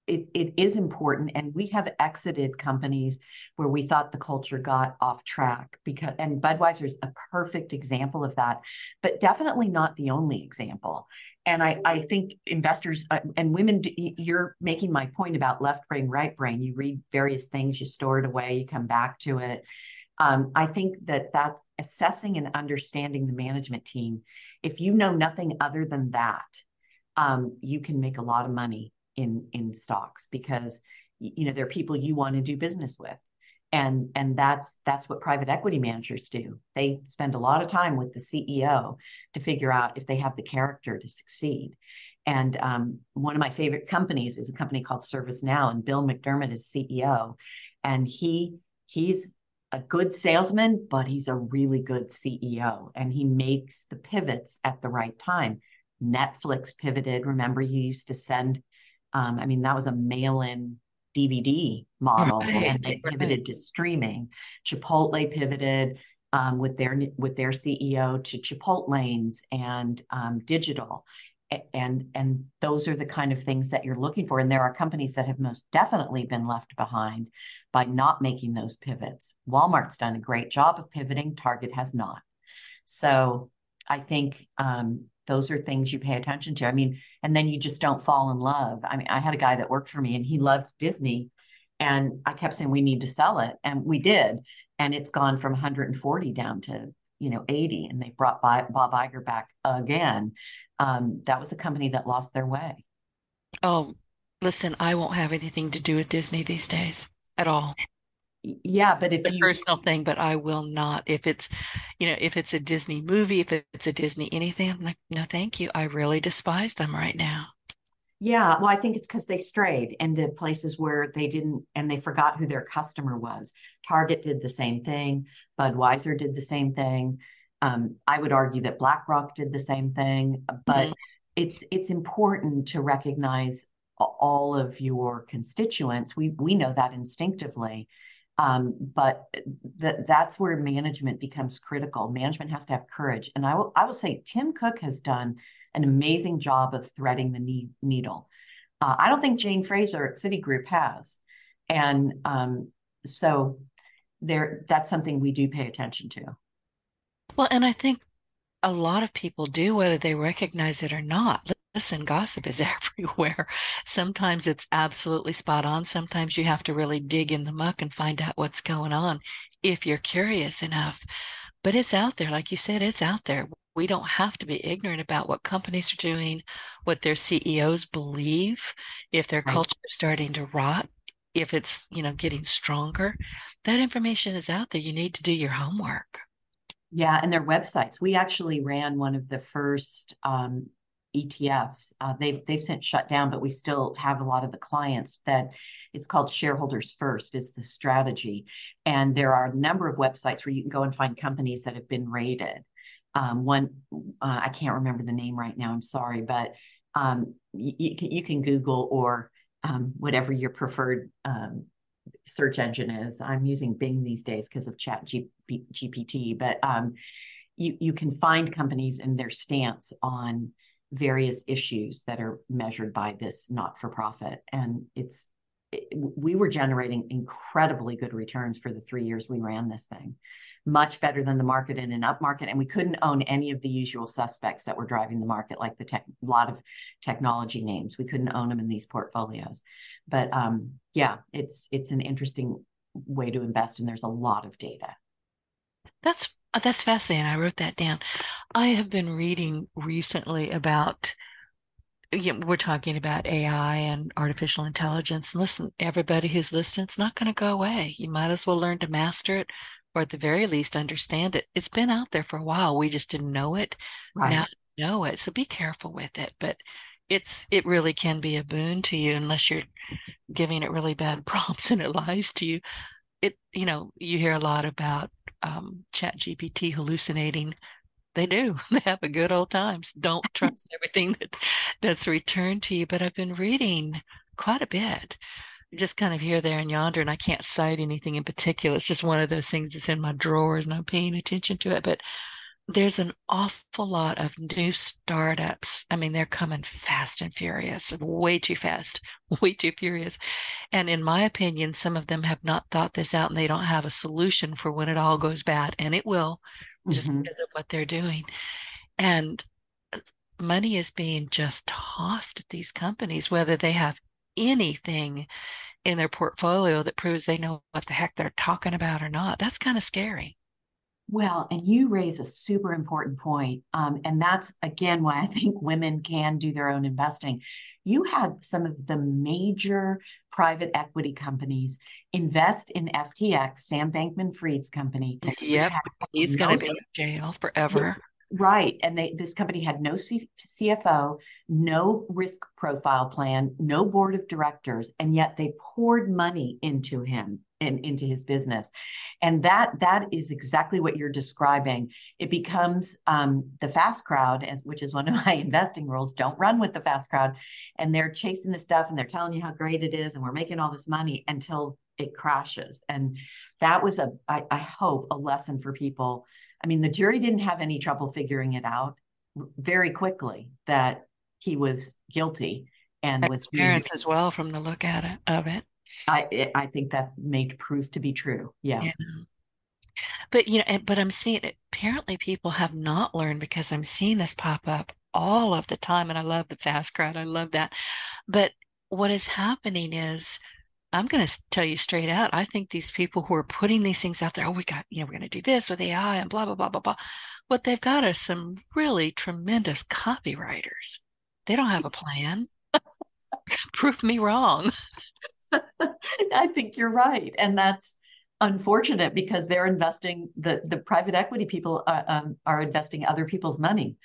it, it is important and we have exited companies where we thought the culture got off track because and budweiser is a perfect example of that but definitely not the only example. And i i think investors uh, and women you're making my point about left brain right brain. You read various things you store it away you come back to it. Um, i think that that's assessing and understanding the management team. If you know nothing other than that um, you can make a lot of money in in stocks because you know they're people you want to do business with. And and that's that's what private equity managers do. They spend a lot of time with the ceo to figure out if they have the character to succeed. And um, one of my favorite companies is a company called ServiceNow, and Bill McDermott is CEO, and he he's a good salesman, but he's a really good CEO, and he makes the pivots at the right time. Netflix pivoted. Remember, you used to send um, I mean, that was a mail in DVD model, right. and they pivoted right. to streaming. Chipotle pivoted um, with their with their CEO to Chipotlanes and um, digital, and and those are the kind of things that you're looking for. And there are companies that have most definitely been left behind by not making those pivots. Walmart's done a great job of pivoting. Target has not. So I think um, those are things you pay attention to. I mean, and then you just don't fall in love. I mean, I had a guy that worked for me and he loved Disney. And I kept saying, we need to sell it. And we did. And it's gone from 140 down to, you know, 80. And they brought Bob Iger back again. Um, that was a company that lost their way. Oh, listen, I won't have anything to do with Disney these days at all yeah but if the you personal thing but i will not if it's you know if it's a disney movie if it's a disney anything i'm like no thank you. I really despise them right now. Yeah well i think it's because they strayed into places where they didn't and they forgot who their customer was. Target did the same thing. Budweiser did the same thing. Um, i would argue that blackrock did the same thing but mm-hmm. it's it's important to recognize all of your constituents. We we know that instinctively um, but th- that's where management becomes critical. Management has to have courage. And I will, I will say Tim Cook has done an amazing job of threading the ne- needle. Uh, I don't think Jane Fraser at Citigroup has. And um, so there, that's something we do pay attention to. Well, and I think a lot of people do, whether they recognize it or not. Listen, gossip is *laughs* everywhere. Sometimes it's absolutely spot on. Sometimes you have to really dig in the muck and find out what's going on if you're curious enough. But it's out there. Like you said, it's out there. We don't have to be ignorant about what companies are doing, what their CEOs believe, if their right. culture is starting to rot, if it's, you know, getting stronger. That information is out there. You need to do your homework. Yeah, and their websites. We actually ran one of the first um, ETFs. Uh, they've they've since shut down, but we still have a lot of the clients that it's called Shareholders First. It's the strategy, and there are a number of websites where you can go and find companies that have been rated. Um, one uh, I can't remember the name right now. I'm sorry, but um, you, you, can, Google or um, whatever your preferred um, search engine is. I'm using Bing these days because of Chat GPT, but um, you you can find companies and their stance on various issues that are measured by this not for profit, and it's we were generating incredibly good returns for the three years we ran this thing. Much better than the market in an up market and we couldn't own any of the usual suspects that were driving the market like the tech lot of technology names. We couldn't own them in these portfolios. But um, yeah it's it's an interesting way to invest and there's a lot of data. That's Oh, that's fascinating i wrote that down i have been reading recently about you know, we're talking about AI and artificial intelligence. Listen, everybody who's listening, it's not going to go away. You might as well learn to master it or at the very least understand it. It's been out there for a while. We just didn't know it. Right. Now know it. So be careful with it. But it's it really can be a boon to you unless you're giving it really bad *laughs* prompts and it lies to you. It you know, you hear a lot about um, chat GPT hallucinating. They do. *laughs* They have a good old times. Don't trust everything that that's returned to you. But i've been reading quite a bit. Just kind of here, there, and yonder, and I can't cite anything in particular. It's just one of those things that's in my drawers and I'm paying attention to it. But there's an awful lot of new startups. I mean, they're coming fast and furious, way too fast, *laughs* way too furious. And in my opinion, some of them have not thought this out and they don't have a solution for when it all goes bad. And it will just mm-hmm. because of what they're doing. And uh, money is being just tossed at these companies, whether they have anything in their portfolio that proves they know what the heck they're talking about or not. That's kind of scary. Well, and you raise a super important point. Um, and that's again why I think women can do their own investing. You had some of the major private equity companies invest in FTX, Sam Bankman Fried's company. Yep. He's no, going to be in jail forever. Right. And they this company had no C- CFO, no risk profile plan, no board of directors, and yet they poured money into him and into his business. And that that is exactly what you're describing. It becomes um, the fast crowd, which is one of *laughs* my investing rules. Don't run with the fast crowd. And they're chasing the stuff and they're telling you how great it is, and we're making all this money until it crashes. And that was a, I, I hope, a lesson for people I mean, the jury didn't have any trouble figuring it out very quickly that he was guilty and was parents as well from the look at it of it. I I think that may prove to be true. Yeah. yeah. But you know, but I'm seeing it. Apparently, people have not learned because I'm seeing this pop up all of the time, and I love the fast crowd. I love that. But what is happening is I'm going to tell you straight out. I think these people who are putting these things out there, oh, we got, you know, we're going to do this with AI and blah, blah, blah, blah, blah. What they've got are some really tremendous copywriters. They don't have a *laughs* plan. *laughs* Prove me wrong. *laughs* *laughs* I think you're right. And that's unfortunate because they're investing, the, the private equity people uh, um, are investing other people's money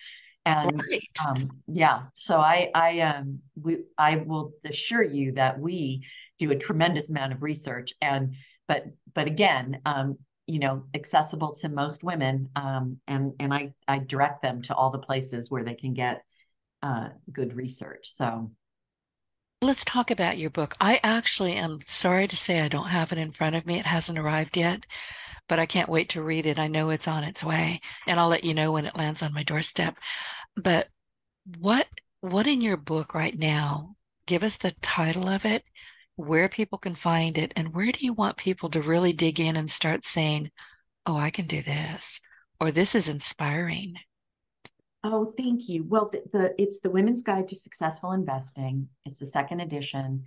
and right. um, yeah so i i um we i will assure you that we do a tremendous amount of research and but but again um, you know accessible to most women um, and and I I direct them to all the places where they can get uh, good research. So let's talk about your book. I actually am sorry to say I don't have it in front of me. It hasn't arrived yet, but I can't wait to read it. I know it's on its way, and I'll let you know when it lands on my doorstep. But what what in your book right now? Give us the title of it where people can find it, and where do you want people to really dig in and start saying, oh, I can do this, or this is inspiring? Oh, thank you. Well, the, the it's the Women's Guide to Successful Investing. It's the second edition.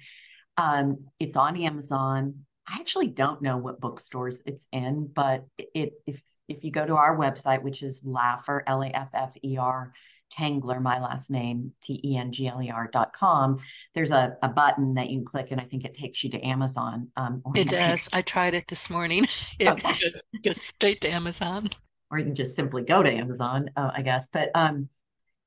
Um, it's on Amazon. I actually don't know what bookstores it's in, but it if if you go to our website, which is Laffer L A F F E R Tengler, my last name, T E N G L E R dot com, there's a, a button that you can click, and I think it takes you to Amazon. Um, it does. I tried it this morning. *laughs* It okay. goes straight to Amazon. Or you can just simply go to Amazon, uh, I guess. But um,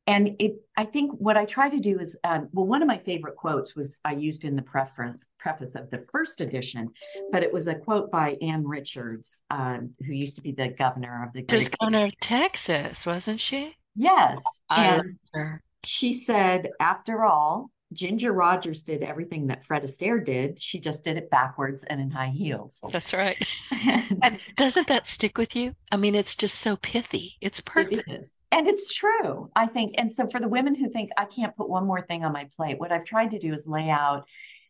and it, I think what I try to do is, um, well, one of my favorite quotes was I used in the preface preface of the first edition, but it was a quote by Ann Richards, um, who used to be the governor of the. Governor of Texas, wasn't she? Yes. I and she said, after all, Ginger Rogers did everything that Fred Astaire did. She just did it backwards and in high heels. That's right. and, *laughs* and, doesn't that stick with you? I mean, it's just so pithy. It's perfect. It and it's true, I think. And so for the women who think I can't put one more thing on my plate, what I've tried to do is lay out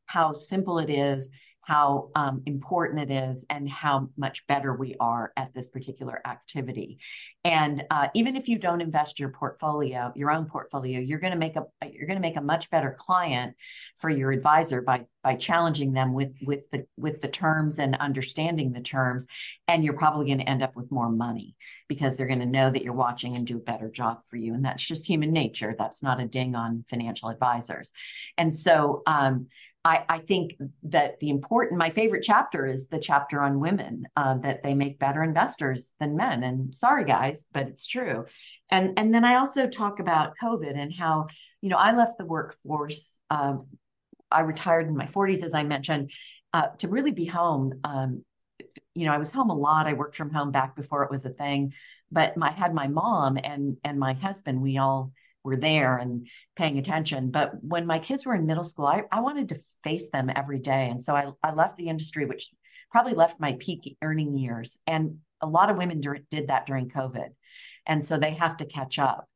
how simple it is how um, important it is and how much better we are at this particular activity. And uh, even if you don't invest your portfolio, your own portfolio, you're going to make a you're going to make a much better client for your advisor by by challenging them with with the with the terms and understanding the terms. And you're probably going to end up with more money because they're going to know that you're watching and do a better job for you. And that's just human nature. That's not a ding on financial advisors. And so um, I, I, think that the important, my favorite chapter is the chapter on women, uh, that they make better investors than men. And sorry, guys, but it's true. And and then I also talk about COVID and how, you know, I left the workforce. Uh, I retired in my 40s, as I mentioned, uh, to really be home. Um, you know, I was home a lot. I worked from home back before it was a thing, but I had my mom and and my husband. We all were there and paying attention. But when my kids were in middle school, I, I wanted to face them every day. And so I, I left the industry, which probably left my peak earning years. And a lot of women did that during COVID. And so they have to catch up.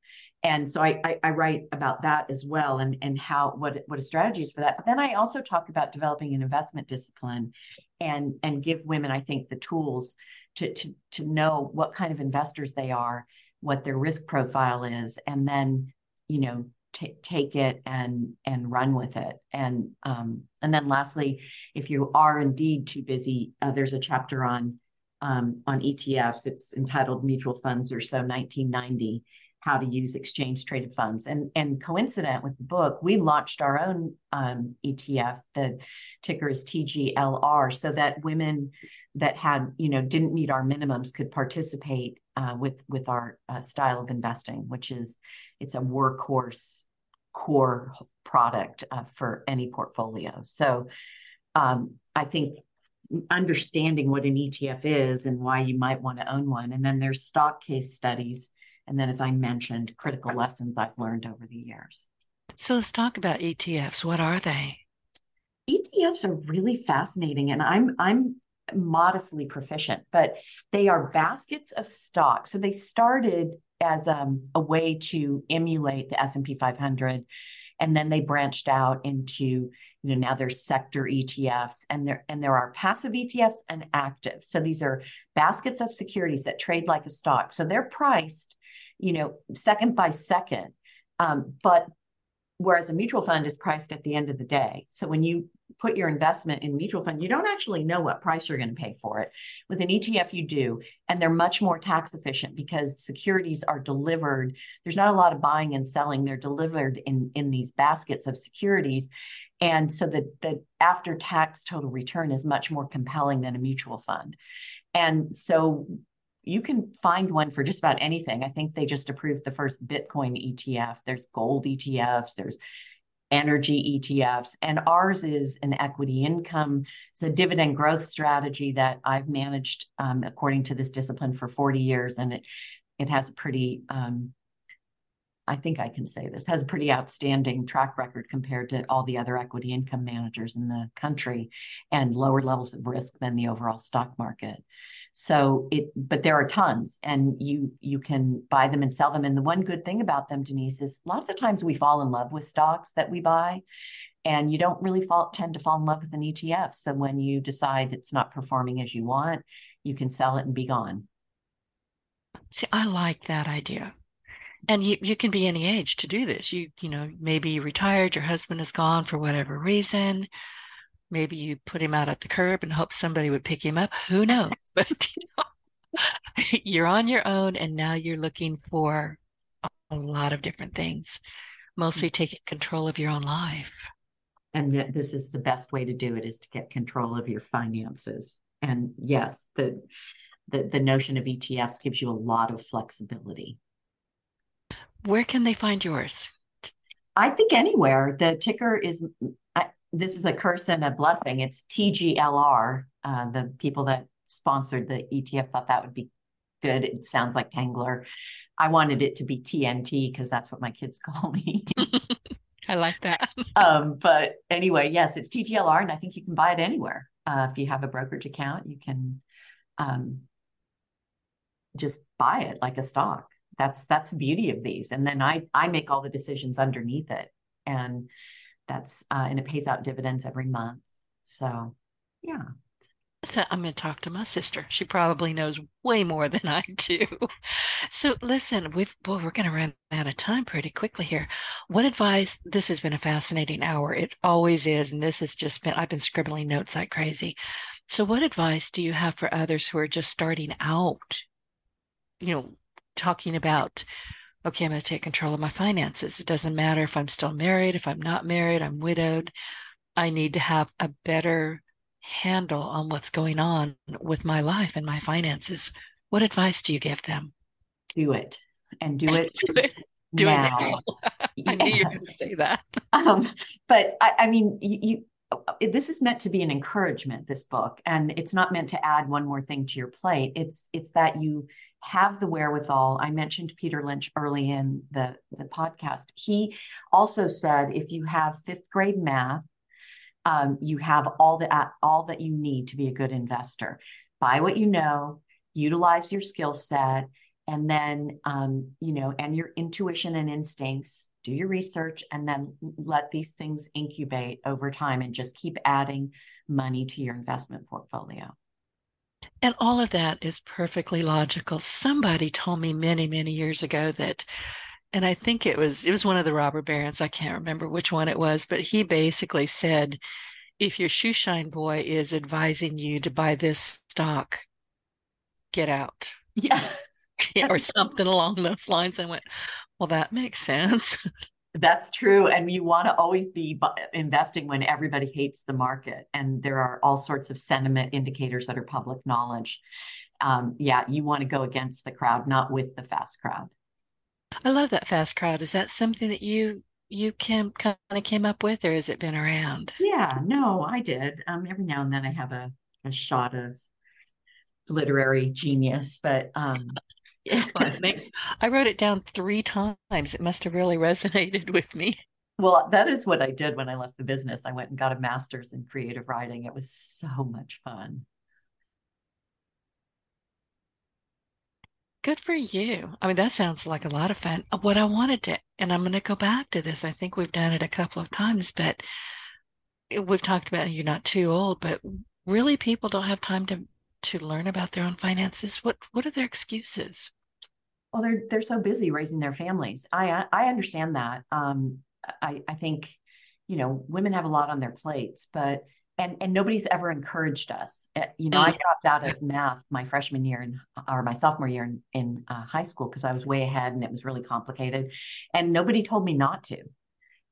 And so I, I, I write about that as well and, and how what what a strategy is for that. But then I also talk about developing an investment discipline and and give women, I think, the tools to to to know what kind of investors they are, what their risk profile is, and then you know t- take it and and run with it. And um, and then lastly if you are indeed too busy uh, there's a chapter on um, on etfs it's entitled mutual funds or so 1990 how to use exchange traded funds. And and coincident with the book we launched our own um, etf the ticker is tglr so that women that had you know didn't meet our minimums could participate uh, with with our uh, style of investing, which is it's a workhorse core product uh, for any portfolio. So um, I think understanding what an ETF is and why you might want to own one, and then there's stock case studies, and then as I mentioned, critical lessons I've learned over the years. So let's talk about ETFs. What are they? ETFs are really fascinating, and I'm I'm modestly proficient, but they are baskets of stock. So they started as um, a way to emulate the S&P 500 and then they branched out into you know now there's sector ETFs and there and there are passive ETFs and active. So these are baskets of securities that trade like a stock. So they're priced, you know, second by second. Um, but whereas a mutual fund is priced at the end of the day. So when you put your investment in mutual fund, you don't actually know what price you're going to pay for it. With an ETF, you do, and they're much more tax efficient because securities are delivered. There's not a lot of buying and selling; they're delivered in in these baskets of securities, and so the the after tax total return is much more compelling than a mutual fund. And so you can find one for just about anything. I think they just approved the first Bitcoin ETF. There's gold ETFs. There's energy ETFs. And ours is an equity income. It's a dividend growth strategy that I've managed um, according to this discipline for 40 years. And it, it has a pretty, um, I think I can say this, has a pretty outstanding track record compared to all the other equity income managers in the country and lower levels of risk than the overall stock market. So it, but there are tons, and you you can buy them and sell them. And the one good thing about them, Denise, is lots of times we fall in love with stocks that we buy, and you don't really fall, tend to fall in love with an ETF. So when you decide it's not performing as you want, you can sell it and be gone. See, I like that idea. And you, you can be any age to do this. You, you know, maybe retired, your husband is gone for whatever reason maybe you put him out at the curb and hope somebody would pick him up. Who knows? *laughs* But you know, *laughs* you're on your own, and now you're looking for a lot of different things, mostly mm. taking control of your own life. And this is the best way to do it: is to get control of your finances. And yes, the the, the notion of ETFs gives you a lot of flexibility. Where can they find yours? I think anywhere. The ticker is this is a curse and a blessing. It's TGLR. Uh, the people that sponsored the ETF thought that would be good. It sounds like Tengler. I wanted it to be TNT because that's what my kids *laughs* call me. I like that. um, but anyway, yes, it's TGLR, and I think you can buy it anywhere. Uh, if you have a brokerage account, you can um, just buy it like a stock. That's that's the beauty of these. And then I I make all the decisions underneath it, and that's uh, and it pays out dividends every month. So, yeah. So I'm going to talk to my sister. She probably knows way more than I do. *laughs* So listen, we've well, we're going to run out of time pretty quickly here. What advice? This has been a fascinating hour. It always is, and this has just been. I've been scribbling notes like crazy. So, what advice do you have for others who are just starting out? You know, talking about okay, I'm going to take control of my finances. It doesn't matter if I'm still married, if I'm not married, I'm widowed. I need to have a better handle on what's going on with my life and my finances. What advice do you give them? Do it and do it. *laughs* do it, now. it now. *laughs* I knew you were going to say that. *laughs* Um, but I, I mean, you, you this is meant to be an encouragement this book and it's not meant to add one more thing to your plate it's it's that you have the wherewithal i mentioned peter lynch early in the the podcast he also said if you have fifth grade math um, you have all the all that you need to be a good investor. Buy what you know, utilize your skill set, and then um, you know, and your intuition and instincts. Do your research, and then let these things incubate over time, and just keep adding money to your investment portfolio. And all of that is perfectly logical. Somebody told me many, many years ago that and I think it was it was one of the robber barons. I can't remember which one it was, but he basically said, if your shoe shine boy is advising you to buy this stock, get out. Yeah. yeah *laughs* or *laughs* something along those lines. I went, well, that makes sense. *laughs* That's true. And you want to always be investing when everybody hates the market. And there are all sorts of sentiment indicators that are public knowledge. Um, yeah, you want to go against the crowd, not with the fast crowd. I love that fast crowd. Is that something that you you came kind of came up with, or has it been around? Yeah, no, I did. Um, every now and then I have a, a shot of literary genius, but um, *laughs* I wrote it down three times. It must have really resonated *laughs* with me. Well, that is what I did when I left the business. I went and got a master's in creative writing. It was so much fun. Good for you. I mean, that sounds like a lot of fun. Uh, what I wanted to, and I'm going to go back to this. I think we've done it a couple of times, but we've talked about you're not too old, but really people don't have time to to learn about their own finances. What what are their excuses? Well, they're they're so busy raising their families. I I understand that. Um, I I think you know women have a lot on their plates, but and and nobody's ever encouraged us. Eh, you know, mm. I dropped out of math my freshman year in, or my sophomore year in, in uh, high school because I was way ahead and it was really complicated, and nobody told me not to.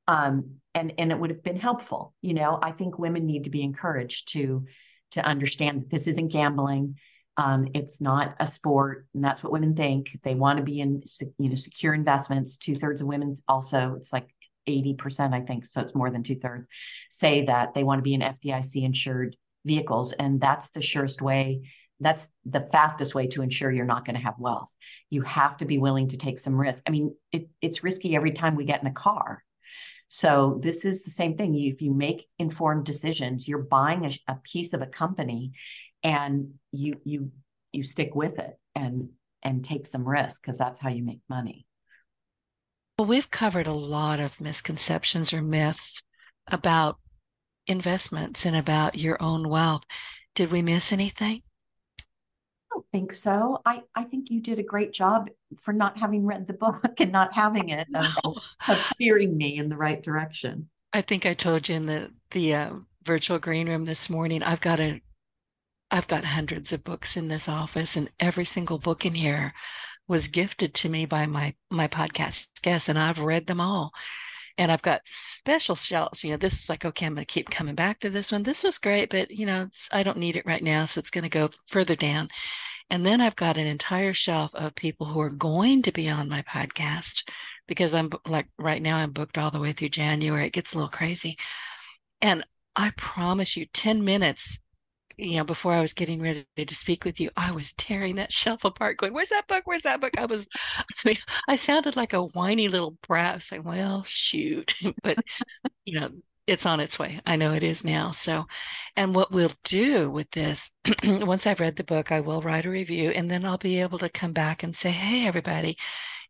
Um, and and it would have been helpful. You know, I think women need to be encouraged to to understand that this isn't gambling. Um, it's not a sport, and that's what women think. They want to be in, you know, secure investments. Two thirds of women's also. It's like 80%, I think, so it's more than two thirds, say that they want to be in FDIC insured vehicles. And that's the surest way, that's the fastest way to ensure you're not going to have wealth. You have to be willing to take some risk. I mean, it, it's risky every time we get in a car. So this is the same thing. If you make informed decisions, you're buying a, a piece of a company and you you you stick with it and and take some risk because that's how you make money. Well, we've covered a lot of misconceptions or myths about investments and about your own wealth. Did we miss anything? Don't think so. I, I think you did a great job for not having read the book and not having it *laughs* of, of steering me in the right direction. I think I told you in the the uh, virtual green room this morning. I've got a I've got hundreds of books in this office, and every single book in here was gifted to me by my my podcast guests, and I've read them all. And I've got special shelves. You know, this is like, okay, I'm going to keep coming back to this one. This was great, but you know, I don't need it right now, so it's going to go further down. And then I've got an entire shelf of people who are going to be on my podcast because I'm like right now I'm booked all the way through January. It gets a little crazy. And I promise you 10 minutes you know, before I was getting ready to speak with you, I was tearing that *laughs* shelf apart, going, "Where's that book? Where's that book?" I was, *laughs* I mean, I sounded like a whiny little brat, saying, "Well, shoot," *laughs* but you know, it's on its way. I know it is now. So, and what we'll do with this, *clears throat* once I've read the book, I will write a review, and then I'll be able to come back and say, "Hey, everybody."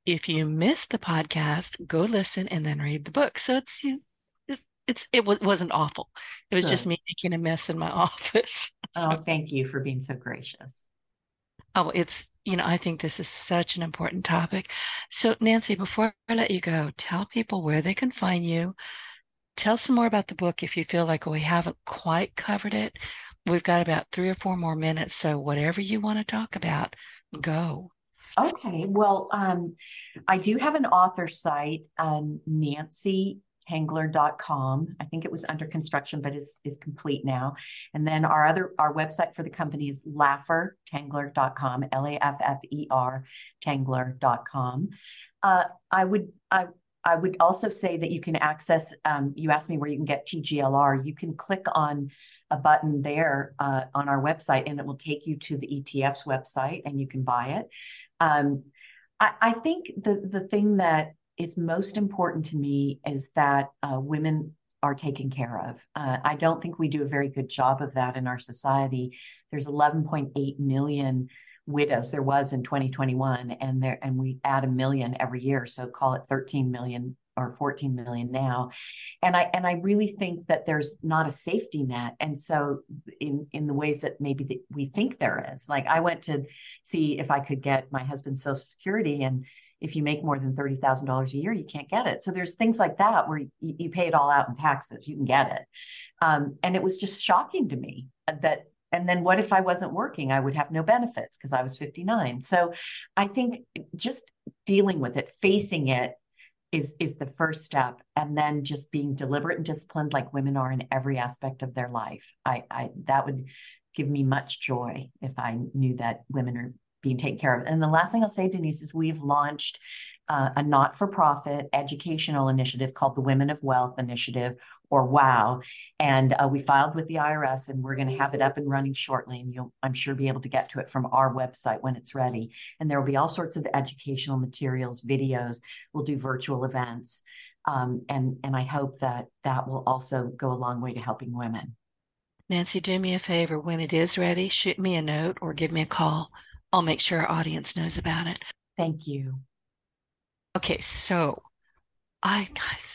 If you missed the podcast, go listen and then read the book. So it's you it's it was, wasn't awful. It was Good. just me making a mess in my *laughs* office. so, oh, thank you for being so gracious. Oh, it's you know, I think this is such an important topic. So, Nancy, before I let you go, tell people where they can find you. Tell some more about the book if you feel like we haven't quite covered it. We've got about three or four more minutes. So, whatever you want to talk about, go. Okay. Well, um, I do have an author site, um, Nancy. I think it was under construction, but is is complete now. And then our other our website for the company is laffer.tengler.com, L-A-F-F-E-R, tengler.com. Uh, I would I I would also say that you can access. Um, you asked me where you can get TGLR. You can click on a button there uh, on our website, and it will take you to the ETF's website, and you can buy it. Um, I, I think the the thing that is most important to me is that uh, women are taken care of. Uh, I don't think we do a very good job of that in our society. There's 11.8 million widows. There was in 2021, and there and we add a million every year, so call it 13 million or 14 million now. And I and I really think that there's not a safety net. And so in in the ways that maybe we think there is, like I went to see if I could get my husband's social security and if you make more than $30,000 a year, you can't get it. So there's things like that where you, you pay it all out in taxes, you can get it. Um, and it was just shocking to me that, and then what if I wasn't working? I would have no benefits because I was 59. So I think just dealing with it, facing it is is the first step and then just being deliberate and disciplined like women are in every aspect of their life i i that would give me much joy if i knew that women are being taken care of. And the last thing I'll say, Denise, is we've launched uh, a not for profit educational initiative called the Women of Wealth Initiative, or WOW. And uh, we filed with the IRS, and we're going to have it up and running shortly. And you'll, I'm sure, be able to get to it from our website when it's ready. And there will be all sorts of educational materials, videos. We'll do virtual events. Um, and, and I hope that that will also go a long way to helping women. Nancy, do me a favor. When it is ready, shoot me a note or give me a call. I'll make sure our audience knows about it. Thank you. Okay, so I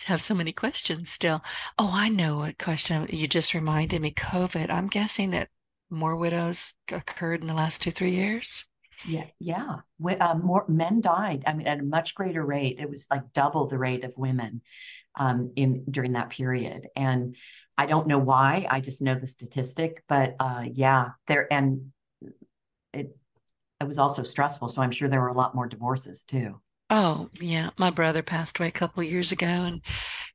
have so many questions still. Oh, I know a question. You just reminded me COVID. I'm guessing that more widows occurred in the last two, three years. Yeah, yeah. Uh, more men died. I mean, at a much greater rate. It was like double the rate of women um, in during that period. And I don't know why. I just know the statistic. But uh, yeah, there and it it was also stressful. So I'm sure there were a lot more divorces too. Oh, yeah. My brother passed away a couple years ago and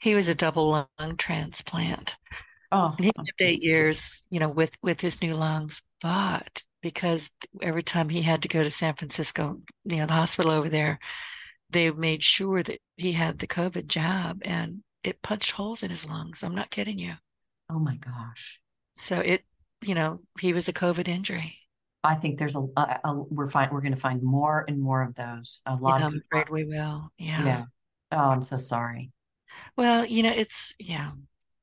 he was a double lung transplant. Oh, and he oh, lived eight years, you know, with with his new lungs. But because every time he had to go to San Francisco, you know, the hospital over there, they made sure that he had the COVID jab and it punched holes in his lungs. I'm not kidding you. Oh my gosh. So it, you know, he was a COVID injury. I think there's a, a, a we're find we're going to find more and more of those. A lot yeah, of I'm afraid we will. Yeah. Yeah. Oh, I'm so sorry. Well, you know, it's yeah.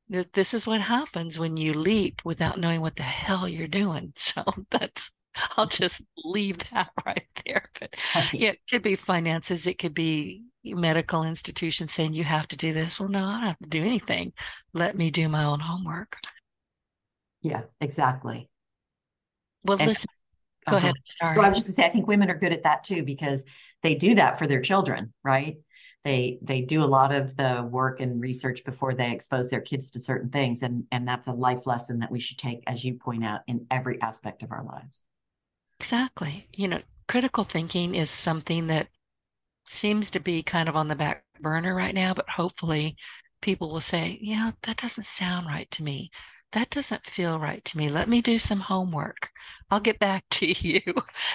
This is what happens when you leap without knowing what the hell you're doing. *laughs* So that's I'll just leave that *laughs* right there. But yeah, it could be finances, it could be medical institutions saying you have to do this. Well, no, I don't have to do anything. Let me do my own homework. Yeah, exactly. Well, and, listen, Go uh-huh. ahead. Sorry. Well, I was just gonna say, I think women are good at that too because they do that for their children, right? They they do a lot of the work and research before they expose their kids to certain things, and and that's a life lesson that we should take, as you point out, in every aspect of our lives. Exactly. You know, critical thinking is something that seems to be kind of on the back burner right now, but hopefully people will say, yeah, that doesn't sound right to me that doesn't feel right to me. Let me do some homework. I'll get back *laughs* to you.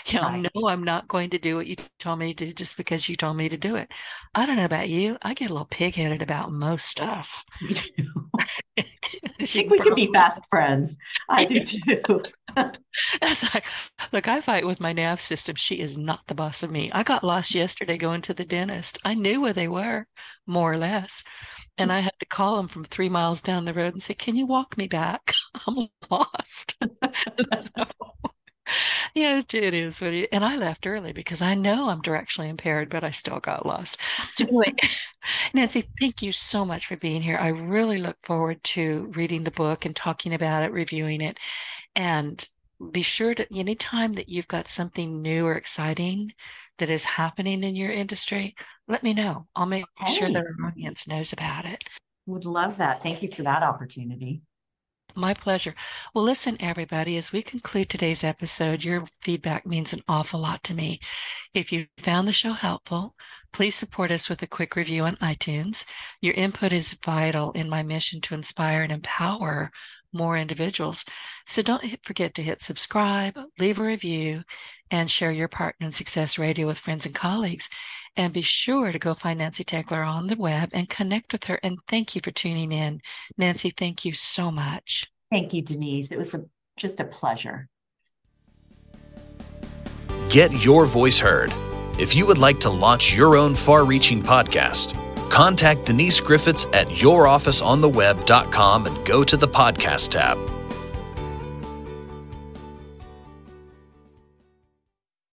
you know, right. no, I'm not going to do what you told me to do just because you told me to do it. I don't know about you. I get a little pig-headed about most stuff. *laughs* I think we could be fast *laughs* friends. I do too. *laughs* like, look, I fight with my nav system. She is not the boss of me. I got lost yesterday going to the dentist. I knew where they were, more or less. And I had to call them from three miles down the road and say, Can you walk me back? *laughs* I'm lost. *laughs* so, Yes, it is. And I left early because I know I'm directionally impaired, but I still got lost. Nancy, thank you so much for being here. I really look forward to reading the book and talking about it, reviewing it. And be sure to anytime that you've got something new or exciting that is happening in your industry, let me know. I'll make hey. sure that our audience knows about it. Would love that. Thank you for that opportunity. My pleasure. Well, listen, everybody, as we conclude today's episode, your feedback means an awful lot to me. If you found the show helpful, please support us with a quick review on iTunes. Your input is vital in my mission to inspire and empower more individuals. So don't forget to hit subscribe, leave a review, and share your partner in Success Radio with friends and colleagues. And be sure to go find Nancy Tengler on the web and connect with her. And thank you for tuning in. Nancy, thank you so much. Thank you, Denise. It was a, just a pleasure. Get your voice heard. If you would like to launch your own far reaching podcast, contact Denise Griffiths at yourofficeontheweb.com and go to the podcast tab.